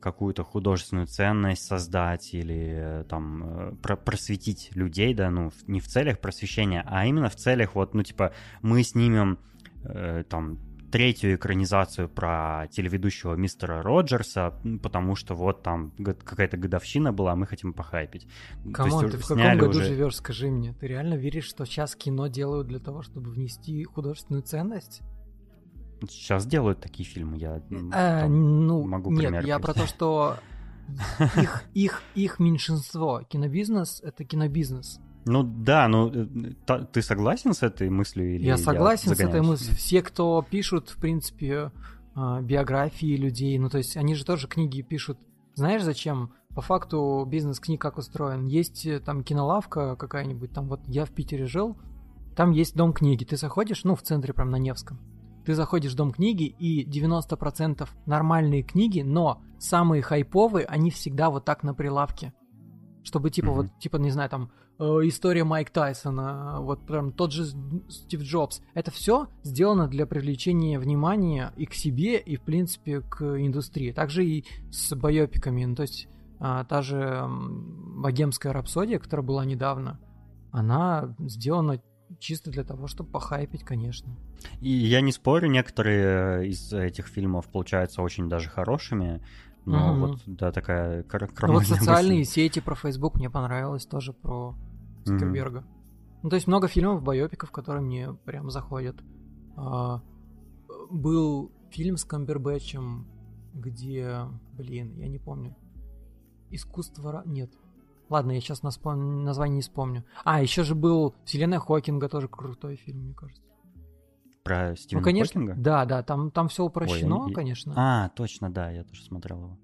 [SPEAKER 1] какую-то художественную ценность создать или э, там э, про- просветить людей, да, ну, не в целях просвещения, а именно в целях вот, ну, типа, мы снимем э, там третью экранизацию про телеведущего мистера Роджерса, потому что вот там какая-то годовщина была, мы хотим похайпить.
[SPEAKER 2] Come
[SPEAKER 1] on,
[SPEAKER 2] ты в каком году
[SPEAKER 1] уже-
[SPEAKER 2] живешь, скажи мне? Ты реально веришь, что сейчас кино делают для того, чтобы внести художественную ценность?
[SPEAKER 1] Сейчас делают такие фильмы, я там
[SPEAKER 2] ну,
[SPEAKER 1] могу
[SPEAKER 2] нет, я про то, что их, их, их меньшинство. Кинобизнес — это кинобизнес.
[SPEAKER 1] Ну да, ну э, та- ты согласен с этой мыслью? Или
[SPEAKER 2] Я согласен с этой
[SPEAKER 1] загоняюсь?
[SPEAKER 2] мыслью. Все, кто пишут, в принципе, а, биографии людей, ну то есть они же тоже книги пишут. Знаешь, зачем? По факту бизнес книг как устроен. Есть э, там кинолавка какая-нибудь, там вот я в Питере жил, там есть дом книги. Ты заходишь, ну в центре прям на Невском. Ты заходишь в дом книги, и 90% нормальные книги, но самые хайповые, они всегда вот так на прилавке. Чтобы типа
[SPEAKER 1] Мгм.
[SPEAKER 2] вот, типа, не знаю, там, история Майк Тайсона, вот прям тот же Стив Джобс. Это все сделано для привлечения внимания и к себе, и, в принципе, к индустрии. Также и с байопиками. Ну, то есть, а, та же богемская рапсодия, которая была недавно, она сделана чисто для того, чтобы похайпить, конечно.
[SPEAKER 1] И я не спорю, некоторые из этих фильмов получаются очень даже хорошими, но
[SPEAKER 2] Мгм.
[SPEAKER 1] вот, да, такая кр-
[SPEAKER 2] Ну, вот социальные
[SPEAKER 1] мысль.
[SPEAKER 2] сети про Facebook мне понравилось тоже про Цукерберга. Ну, то есть много фильмов, байопиков, которые мне прям заходят. А, был фильм с Камбербэтчем, где, блин, я не помню. Искусство... ра- Нет. Ладно, я сейчас название не вспомню. А, еще же был Вселенная Хокинга, тоже крутой фильм, мне кажется.
[SPEAKER 1] Про Стивена
[SPEAKER 2] ну, конечно,
[SPEAKER 1] Хокинга?
[SPEAKER 2] да, да, там, там все упрощено,
[SPEAKER 1] Ой, я-
[SPEAKER 2] конечно.
[SPEAKER 1] А, точно, да, я тоже смотрел его.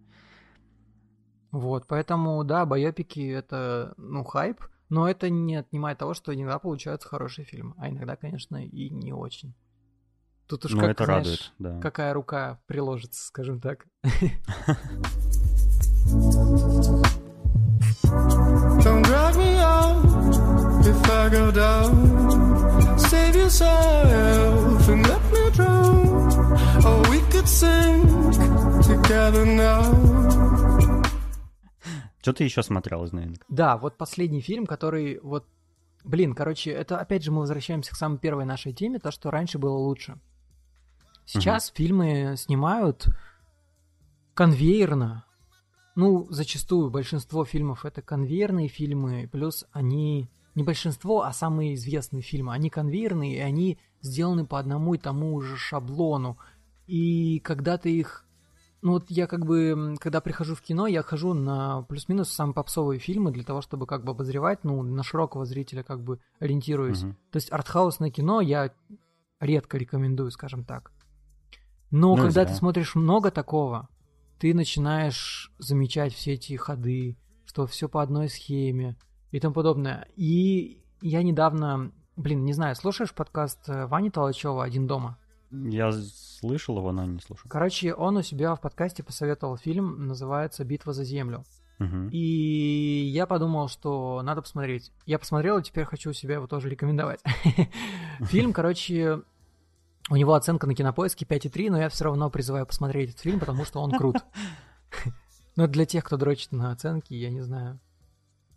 [SPEAKER 2] Вот, поэтому, да, байопики это, ну, хайп, но это не отнимает того, что иногда получаются хорошие фильмы, а иногда, конечно, и не очень. Тут уж
[SPEAKER 1] Ну,
[SPEAKER 2] как,
[SPEAKER 1] это
[SPEAKER 2] знаешь,
[SPEAKER 1] радует, да.
[SPEAKER 2] какая рука приложится, скажем так.
[SPEAKER 8] Don't drag me out if I go down. Save yourself and let me drown. Or we could sink together now.
[SPEAKER 1] Что ты еще смотрел из новинок?
[SPEAKER 2] Да, вот последний фильм, который вот... Блин, короче, это опять же мы возвращаемся к самой первой нашей теме, то, что раньше было лучше. Сейчас фильмы снимают конвейерно. Ну, зачастую большинство фильмов это конвейерные фильмы, плюс они не большинство, а самые известные фильмы. Они конвейерные, и они сделаны по одному и тому же шаблону. И когда ты их ну вот я как бы, когда прихожу в кино, я хожу на плюс-минус самые попсовые фильмы для того, чтобы как бы обозревать, ну, на широкого зрителя как бы ориентируюсь.
[SPEAKER 1] Мгм.
[SPEAKER 2] То есть артхаусное кино я редко рекомендую, скажем так. Но
[SPEAKER 1] Ну,
[SPEAKER 2] когда
[SPEAKER 1] зря.
[SPEAKER 2] ты смотришь много такого, ты начинаешь замечать все эти ходы, что все по одной схеме и тому подобное. И я недавно, блин, не знаю, слушаешь подкаст э, Вани Толачева «Один дома»?
[SPEAKER 1] Я слышал его, но не слушал.
[SPEAKER 2] Короче, он у себя в подкасте посоветовал фильм, называется «Битва за землю».
[SPEAKER 1] Мгм.
[SPEAKER 2] И я подумал, что надо посмотреть. Я посмотрел, и теперь хочу себя его тоже рекомендовать. Фильм, короче, у него оценка на кинопоиске 5,3, но я все равно призываю посмотреть этот фильм, потому что он крут. Но для тех, кто дрочит на оценки, я не знаю.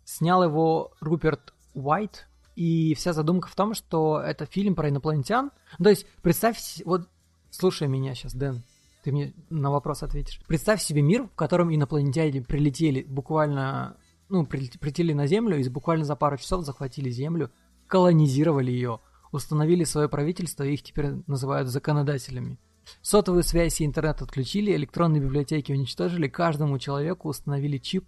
[SPEAKER 2] Снял его Руперт Уайт, и вся задумка в том, что это фильм про инопланетян. То есть, представь, вот, слушай меня сейчас, Дэн, ты мне на вопрос ответишь. Представь себе мир, в котором инопланетяне прилетели буквально, ну, прилет- прилетели на Землю и буквально за пару часов захватили Землю, колонизировали ее, установили свое правительство, и их теперь называют законодателями. Сотовую связь и интернет отключили, электронные библиотеки уничтожили, каждому человеку установили чип,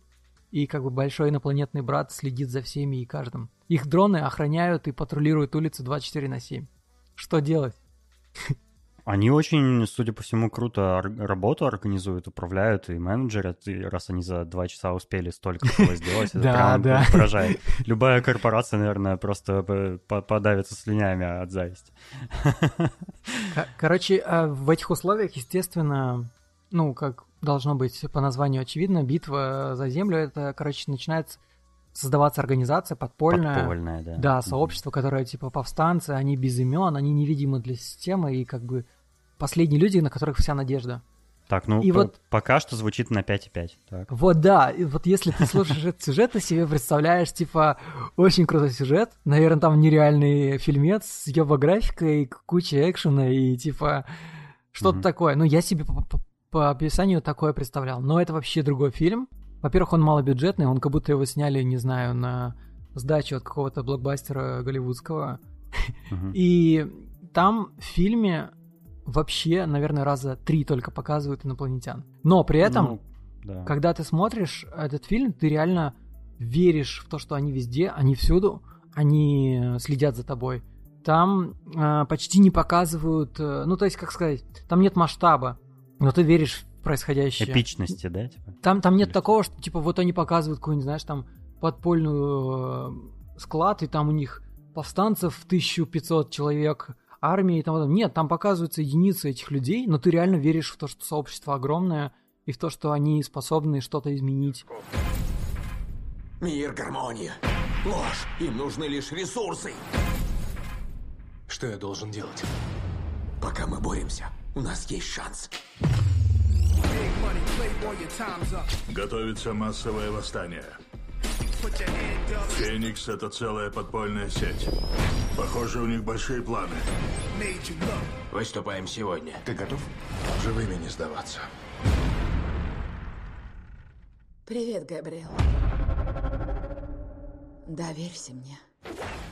[SPEAKER 2] и как бы большой инопланетный брат следит за всеми и каждым. Их дроны охраняют и патрулируют улицы 24 на 7. Что делать?
[SPEAKER 1] Они очень, судя по всему, круто работу организуют, управляют и менеджерят, и раз они за два часа успели столько всего сделать, это прям поражает. Любая корпорация, наверное, просто подавится слюнями от зависти.
[SPEAKER 2] Ко- Короче, а в этих условиях, естественно, ну, как должно быть по названию очевидно, битва за землю, это, короче, начинается создаваться организация подпольная.
[SPEAKER 1] Подпольная, да.
[SPEAKER 2] Да, сообщество, которое типа повстанцы, они без имен, они невидимы для системы, и как бы последние люди, на которых вся надежда.
[SPEAKER 1] Так, ну,
[SPEAKER 2] И
[SPEAKER 1] по-
[SPEAKER 2] вот-
[SPEAKER 1] пока что звучит на 5,5. Так.
[SPEAKER 2] Вот да, и вот если ты слушаешь этот сюжет, ты себе представляешь, типа, очень крутой сюжет, наверное, там нереальный фильмец с графикой, куча экшена и типа что-то такое. Ну, я себе по, описанию такое представлял, но это вообще другой фильм. Во-первых, он малобюджетный, он как будто его сняли, не знаю, на сдачу от какого-то блокбастера голливудского. И там в фильме вообще, наверное, раза три только показывают инопланетян. Но при этом
[SPEAKER 1] Ну, да.
[SPEAKER 2] когда ты смотришь этот фильм, ты реально веришь в то, что они везде, они всюду, они следят за тобой. Там э, почти не показывают, э, ну то есть, как сказать, там нет масштаба, но ты веришь в происходящее.
[SPEAKER 1] Эпичности, да? Типа?
[SPEAKER 2] Там, там нет
[SPEAKER 1] Или
[SPEAKER 2] такого, что типа вот они показывают какой-нибудь, знаешь, там подпольную э, склад, и там у них повстанцев 1500 человек, армии и тому подобное. Нет, там показываются единицы этих людей, но ты реально веришь в то, что сообщество огромное, и в то, что они способны что-то изменить.
[SPEAKER 6] Мир, гармония. Ложь. Им нужны лишь ресурсы.
[SPEAKER 9] Что я должен делать?
[SPEAKER 6] Пока мы боремся, у нас есть шанс.
[SPEAKER 10] Готовится массовое восстание. Феникс — это целая подпольная сеть. Похоже, у них большие планы.
[SPEAKER 6] Выступаем сегодня.
[SPEAKER 9] Ты готов?
[SPEAKER 10] Живыми не сдаваться.
[SPEAKER 5] Привет, Габриэл. Доверься мне.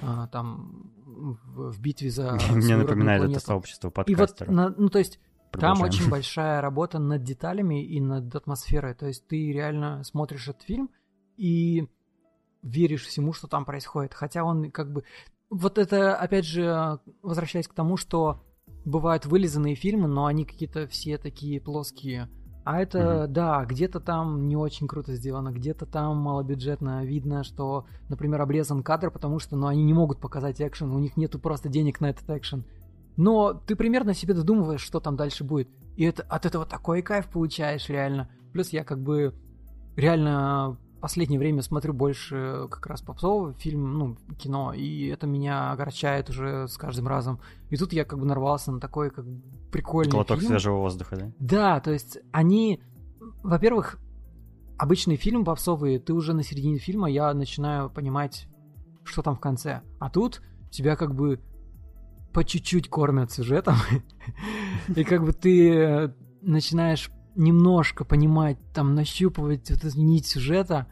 [SPEAKER 2] А, там в, битве за
[SPEAKER 1] Мне напоминает это сообщество
[SPEAKER 2] И вот,
[SPEAKER 1] подкастеров.
[SPEAKER 2] ну то есть, там
[SPEAKER 1] Продолжаем.
[SPEAKER 2] очень большая работа над деталями и над атмосферой. То есть ты реально смотришь этот фильм и веришь всему, что там происходит. Хотя он как бы... Вот это, опять же, возвращаясь к тому, что бывают вылизанные фильмы, но они какие-то все такие плоские. А это, да, где-то там не очень круто сделано, где-то там малобюджетно. Видно, что, например, обрезан кадр, потому что ну, они не могут показать экшен, у них нету просто денег на этот экшен. Но ты примерно себе додумываешь, что там дальше будет. И это, от этого такой кайф получаешь реально. Плюс я как бы реально последнее время смотрю больше как раз попсового фильм, ну, кино, и это меня огорчает уже с каждым разом. И тут я как бы нарвался на такой как прикольный
[SPEAKER 1] Глоток
[SPEAKER 2] фильм.
[SPEAKER 1] свежего воздуха, да?
[SPEAKER 2] Да, то есть они, во-первых, обычные фильмы попсовые, ты уже на середине фильма я начинаю понимать, что там в конце. А тут тебя как бы по чуть-чуть кормят сюжетом, и как бы ты начинаешь немножко понимать, там, нащупывать вот эту нить сюжета,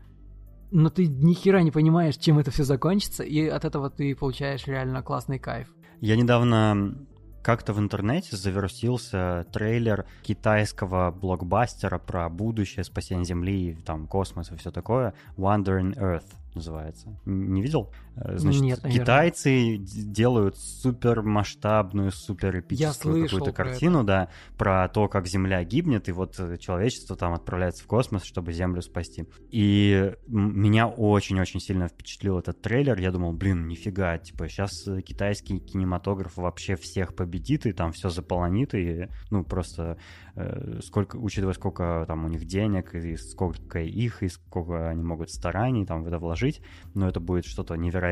[SPEAKER 2] но ты ни хера не понимаешь, чем это все закончится, и от этого ты получаешь реально классный кайф.
[SPEAKER 1] Я недавно как-то в интернете завирусился трейлер китайского блокбастера про будущее, спасение Земли, там, космос и все такое. Wandering Earth называется. Не видел? Э, Значит,
[SPEAKER 2] Нет, наверное.
[SPEAKER 1] китайцы делают супер масштабную, супер эпическую какую-то картину, да, про то, как Земля гибнет, и вот э, человечество там отправляется в космос, чтобы Землю спасти. И меня очень-очень сильно впечатлил этот трейлер. Я думал, блин, нифига, типа, сейчас китайский кинематограф вообще всех победит, и там все заполонит, и, ну, просто э, сколько, учитывая, сколько там у них денег, и сколько их, и сколько они могут стараний там в это вложить, но это будет что-то невероятное.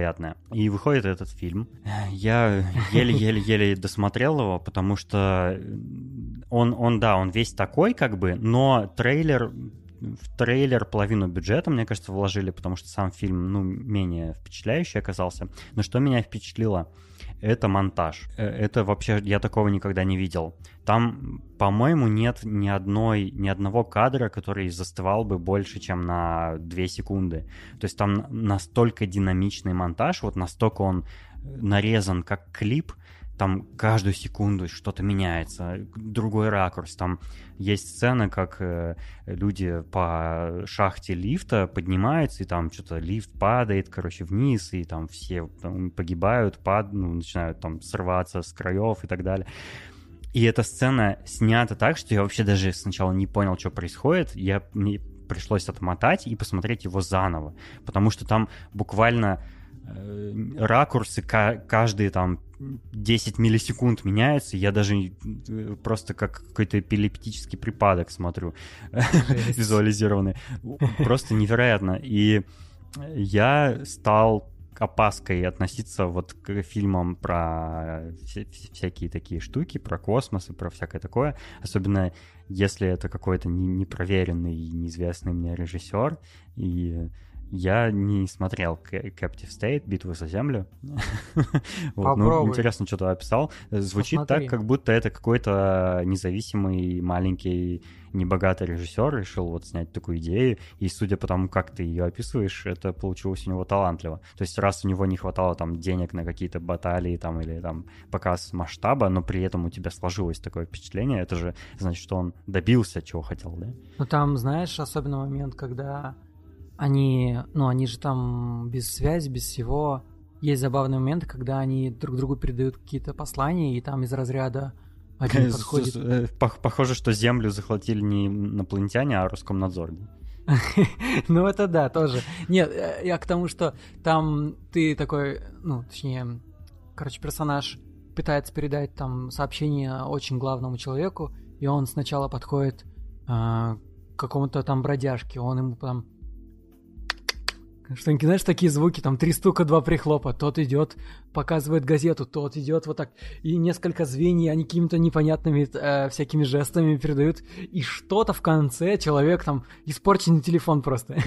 [SPEAKER 1] И выходит этот фильм. Я еле-еле-еле досмотрел его, потому что он, он, да, он весь такой как бы, но трейлер в трейлер половину бюджета, мне кажется, вложили, потому что сам фильм, ну, менее впечатляющий оказался. Но что меня впечатлило, это монтаж. Э, это вообще, я такого никогда не видел. Там, по-моему, нет ни одной, ни одного кадра, который застывал бы больше, чем на 2 секунды. То есть там настолько динамичный монтаж, вот настолько он нарезан как клип, там каждую секунду что-то меняется, другой ракурс. Там есть сцена, как э, люди по шахте лифта поднимаются, и там что-то лифт падает, короче, вниз, и там все там, погибают, пад, ну, начинают там срываться с краев и так далее. И эта сцена снята так, что я вообще даже сначала не понял, что происходит. Я, мне пришлось отмотать и посмотреть его заново, потому что там буквально ракурсы каждые там 10 миллисекунд меняются, я даже э, просто как какой-то эпилептический припадок смотрю, визуализированный. Просто невероятно. И я стал опаской относиться вот к фильмам про всякие такие штуки, про космос и про всякое такое, особенно если это какой-то непроверенный, неизвестный мне режиссер, и я не смотрел Captive State, Битву за Землю. вот, ну, интересно, что ты описал. Звучит Посмотри. так, как будто это какой-то независимый, маленький, небогатый режиссер решил вот снять такую идею, и судя по тому, как ты ее описываешь, это получилось у него талантливо. То есть раз у него не хватало там денег на какие-то баталии там или там показ масштаба, но при этом у тебя сложилось такое впечатление, это же значит, что он добился, чего хотел, да?
[SPEAKER 2] Ну там, знаешь, особенный момент, когда они, ну, они же там без связи, без всего. Есть забавные моменты, когда они друг другу передают какие-то послания, и там из разряда один подходит... Э,
[SPEAKER 1] похоже, что Землю захватили не инопланетяне, а Роскомнадзор.
[SPEAKER 2] Ну, это да, тоже. Нет, э, я к тому, что там ты такой, ну, точнее, короче, персонаж пытается передать там сообщение очень главному человеку, и он сначала подходит э, к какому-то там бродяжке, он ему там что-нибудь, знаешь, такие звуки, там три стука, два прихлопа. Тот идет, показывает газету, тот идет вот так. И несколько звеньев, они какими-то непонятными э, всякими жестами передают. И что-то в конце человек там, испорченный телефон просто.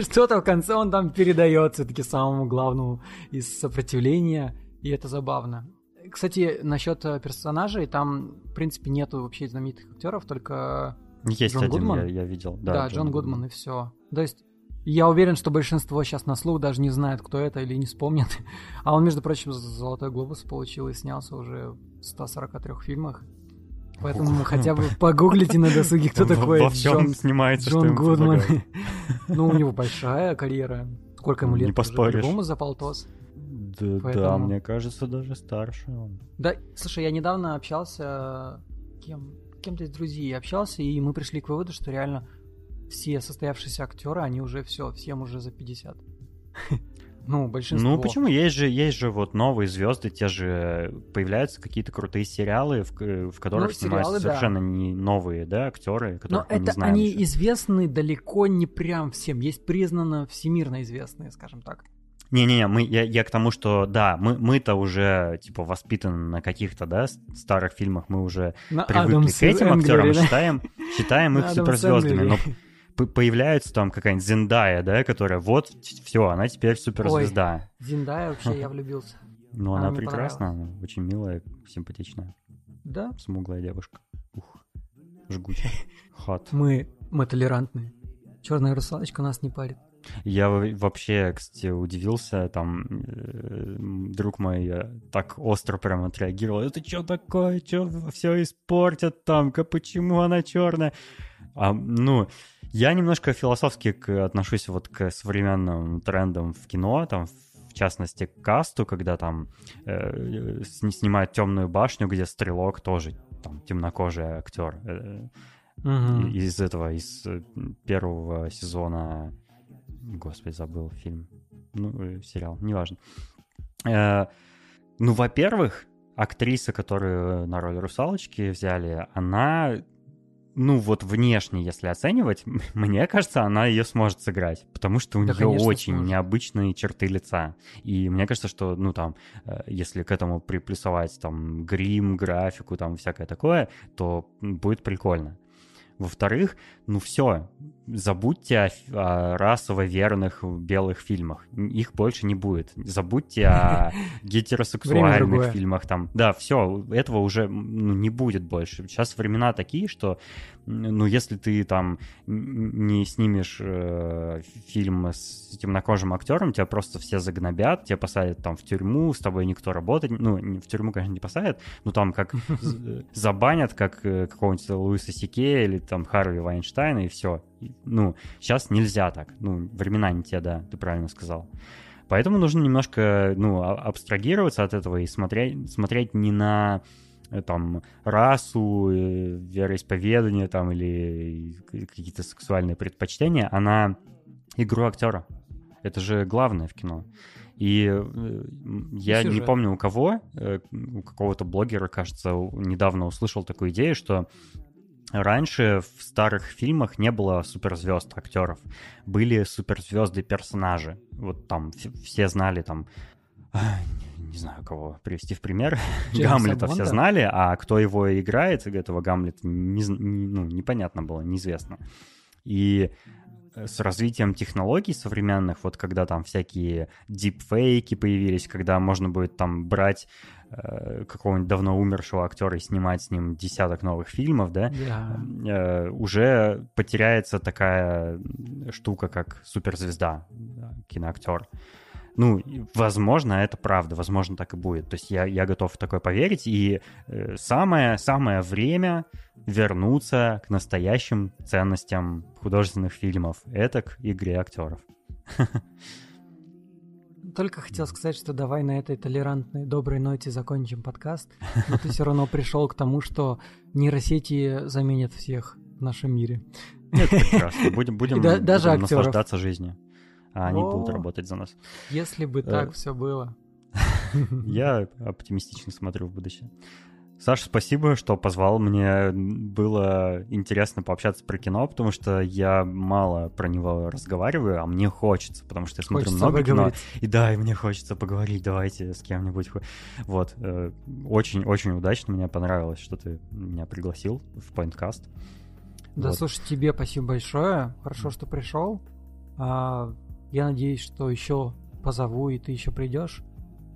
[SPEAKER 2] Что-то в конце он там передает все-таки самому главному из сопротивления. И это забавно. Кстати, насчет э, персонажей, там, в принципе, нету вообще знаменитых актеров, только
[SPEAKER 1] есть Джон один, Гудман. Я, я видел.
[SPEAKER 2] Да, да Джон, Джон Гудман, Гудман и все. То есть я уверен, что большинство сейчас на слух даже не знает, кто это или не вспомнит. А он, между прочим, «Золотой глобус» получил и снялся уже в 143 фильмах. Поэтому Ух, хотя бы погуглите на досуге, кто такой
[SPEAKER 1] Во всем Джон,
[SPEAKER 2] снимается, Джон Гудман. ну, у него большая карьера. Сколько ему лет? Не поспоришь. По-любому за полтос.
[SPEAKER 1] Да, Поэтому... да, мне кажется, даже старше он.
[SPEAKER 2] Да, слушай, я недавно общался кем, кем-то из друзей общался, и мы пришли к выводу, что реально все состоявшиеся актеры, они уже все, всем уже за 50. Ну, большинство.
[SPEAKER 1] Ну, почему? Есть же, есть же вот новые звезды, те же появляются какие-то крутые сериалы, в, в которых ну, снимаются сериалы, совершенно да. не новые, да, актеры, которых
[SPEAKER 2] Но мы это
[SPEAKER 1] не знаем
[SPEAKER 2] они
[SPEAKER 1] еще.
[SPEAKER 2] известны далеко не прям всем. Есть признанно всемирно известные, скажем так.
[SPEAKER 1] Не-не-не, мы, я, я к тому, что да, мы, мы-то уже типа воспитаны на каких-то, да, старых фильмах, мы уже на привыкли Адамс к этим актерам, да? считаем, считаем их суперзвездами. Но появляется там какая-нибудь Зендая, да, которая вот, все, она теперь суперзвезда.
[SPEAKER 2] Ой, Зендая вообще, я влюбился.
[SPEAKER 1] Ну, она, она прекрасна, она очень милая, симпатичная.
[SPEAKER 2] Да?
[SPEAKER 1] Смуглая девушка. Ух, жгучая. Хот.
[SPEAKER 2] Мы, мы толерантные. Черная русалочка нас не парит.
[SPEAKER 1] Я вообще, кстати, удивился, там, э, друг мой э, так остро прям отреагировал. Это что такое? Что все испортят там? Почему она черная? А, ну, я немножко философски к, отношусь вот к современным трендам в кино, там, в частности, к касту, когда там э, снимают темную башню, где стрелок тоже там темнокожий актер. Э, угу. Из этого, из э, первого сезона, господи, забыл фильм, ну, э, сериал, неважно. Э, ну, во-первых, актриса, которую на роль русалочки взяли, она ну вот внешне, если оценивать, мне кажется, она ее сможет сыграть, потому что у да, нее очень сможет. необычные черты лица. И мне кажется, что, ну там, э, если к этому приплюсовать там грим, графику, там всякое такое, то будет прикольно. Во-вторых, ну все, забудьте о, о расово верных белых фильмах. Их больше не будет. Забудьте о гетеросексуальных фильмах там. Да, все, этого уже ну, не будет больше. Сейчас времена такие, что ну, если ты там не снимешь э, фильм с темнокожим актером, тебя просто все загнобят, тебя посадят там в тюрьму, с тобой никто работать, ну, в тюрьму, конечно, не посадят, но там как забанят, как э, какого-нибудь Луиса Сике или там Харви Вайнштейна, и все. Ну, сейчас нельзя так. Ну, времена не те, да, ты правильно сказал. Поэтому нужно немножко, ну, а, абстрагироваться от этого и смотреть, смотреть не на Э, там расу, э, вероисповедание там или какие-то сексуальные предпочтения, она игру актера. Это же главное в кино. И э, я Сюжет. не помню у кого, у какого-то блогера, кажется, недавно услышал такую идею, что раньше в старых фильмах не было суперзвезд актеров, были суперзвезды персонажи. Вот там все знали там не знаю, кого привести в пример. Джеймса Гамлета Бонда? все знали, а кто его играет, этого Гамлета, не, ну, непонятно было, неизвестно. И с развитием технологий современных, вот когда там всякие дипфейки появились, когда можно будет там брать э, какого-нибудь давно умершего актера и снимать с ним десяток новых фильмов, да, yeah. э, уже потеряется такая штука, как суперзвезда, да, киноактер. Ну, возможно, это правда, возможно, так и будет. То есть я, я готов в такое поверить, и э, самое, самое время вернуться к настоящим ценностям художественных фильмов. Это к игре актеров.
[SPEAKER 2] Только хотел сказать, что давай на этой толерантной, доброй ноте закончим подкаст. Но ты все равно пришел к тому, что нейросети заменят всех в нашем мире.
[SPEAKER 1] Это прекрасно. Будем, будем, да, даже будем наслаждаться жизнью а они будут работать за нас.
[SPEAKER 2] Если бы так э, все было.
[SPEAKER 1] Я оптимистично смотрю в будущее. Саша, спасибо, что позвал. Мне было интересно пообщаться про кино, потому что я мало про него разговариваю, а мне хочется, потому что я смотрю хочется много кино. И да, и мне хочется поговорить. Давайте с кем-нибудь. Вот. Очень-очень э, удачно. Мне понравилось, что ты меня пригласил в Pointcast.
[SPEAKER 2] Да, вот. слушай, тебе спасибо большое. Хорошо, что пришел. Я надеюсь, что еще позову, и ты еще придешь.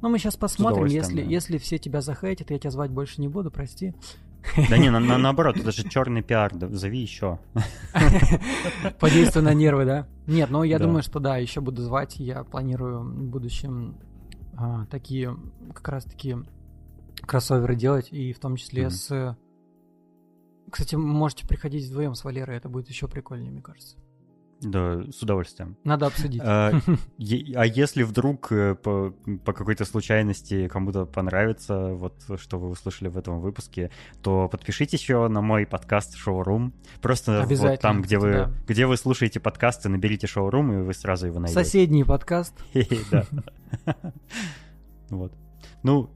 [SPEAKER 2] Но мы сейчас посмотрим, если, да. если все тебя захейтят, я тебя звать больше не буду, прости.
[SPEAKER 1] Да не, на, на, наоборот, это же черный пиар, да, зови еще.
[SPEAKER 2] Подействуй на нервы, да? Нет, ну я да. думаю, что да, еще буду звать, я планирую в будущем а, такие, как раз такие кроссоверы делать, и в том числе mm. с... Кстати, можете приходить вдвоем с Валерой, это будет еще прикольнее, мне кажется.
[SPEAKER 1] Да, с удовольствием.
[SPEAKER 2] Надо обсудить.
[SPEAKER 1] А, а если вдруг э, по, по какой-то случайности кому-то понравится вот что вы услышали в этом выпуске, то подпишитесь еще на мой подкаст Шоурум. Просто вот там, где вы, да. где вы слушаете подкасты, наберите Шоурум, и вы сразу его найдете.
[SPEAKER 2] Соседний подкаст.
[SPEAKER 1] Да. Вот. Ну,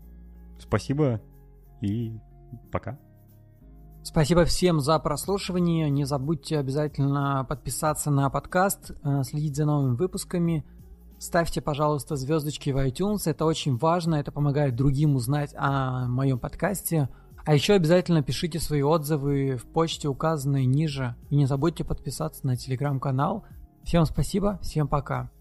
[SPEAKER 1] спасибо и пока.
[SPEAKER 2] Спасибо всем за прослушивание. Не забудьте обязательно подписаться на подкаст, э, следить за новыми выпусками. Ставьте, пожалуйста, звездочки в iTunes. Это очень важно. Это помогает другим узнать о моем подкасте. А еще обязательно пишите свои отзывы в почте, указанной ниже. И не забудьте подписаться на телеграм-канал. Всем спасибо, всем пока.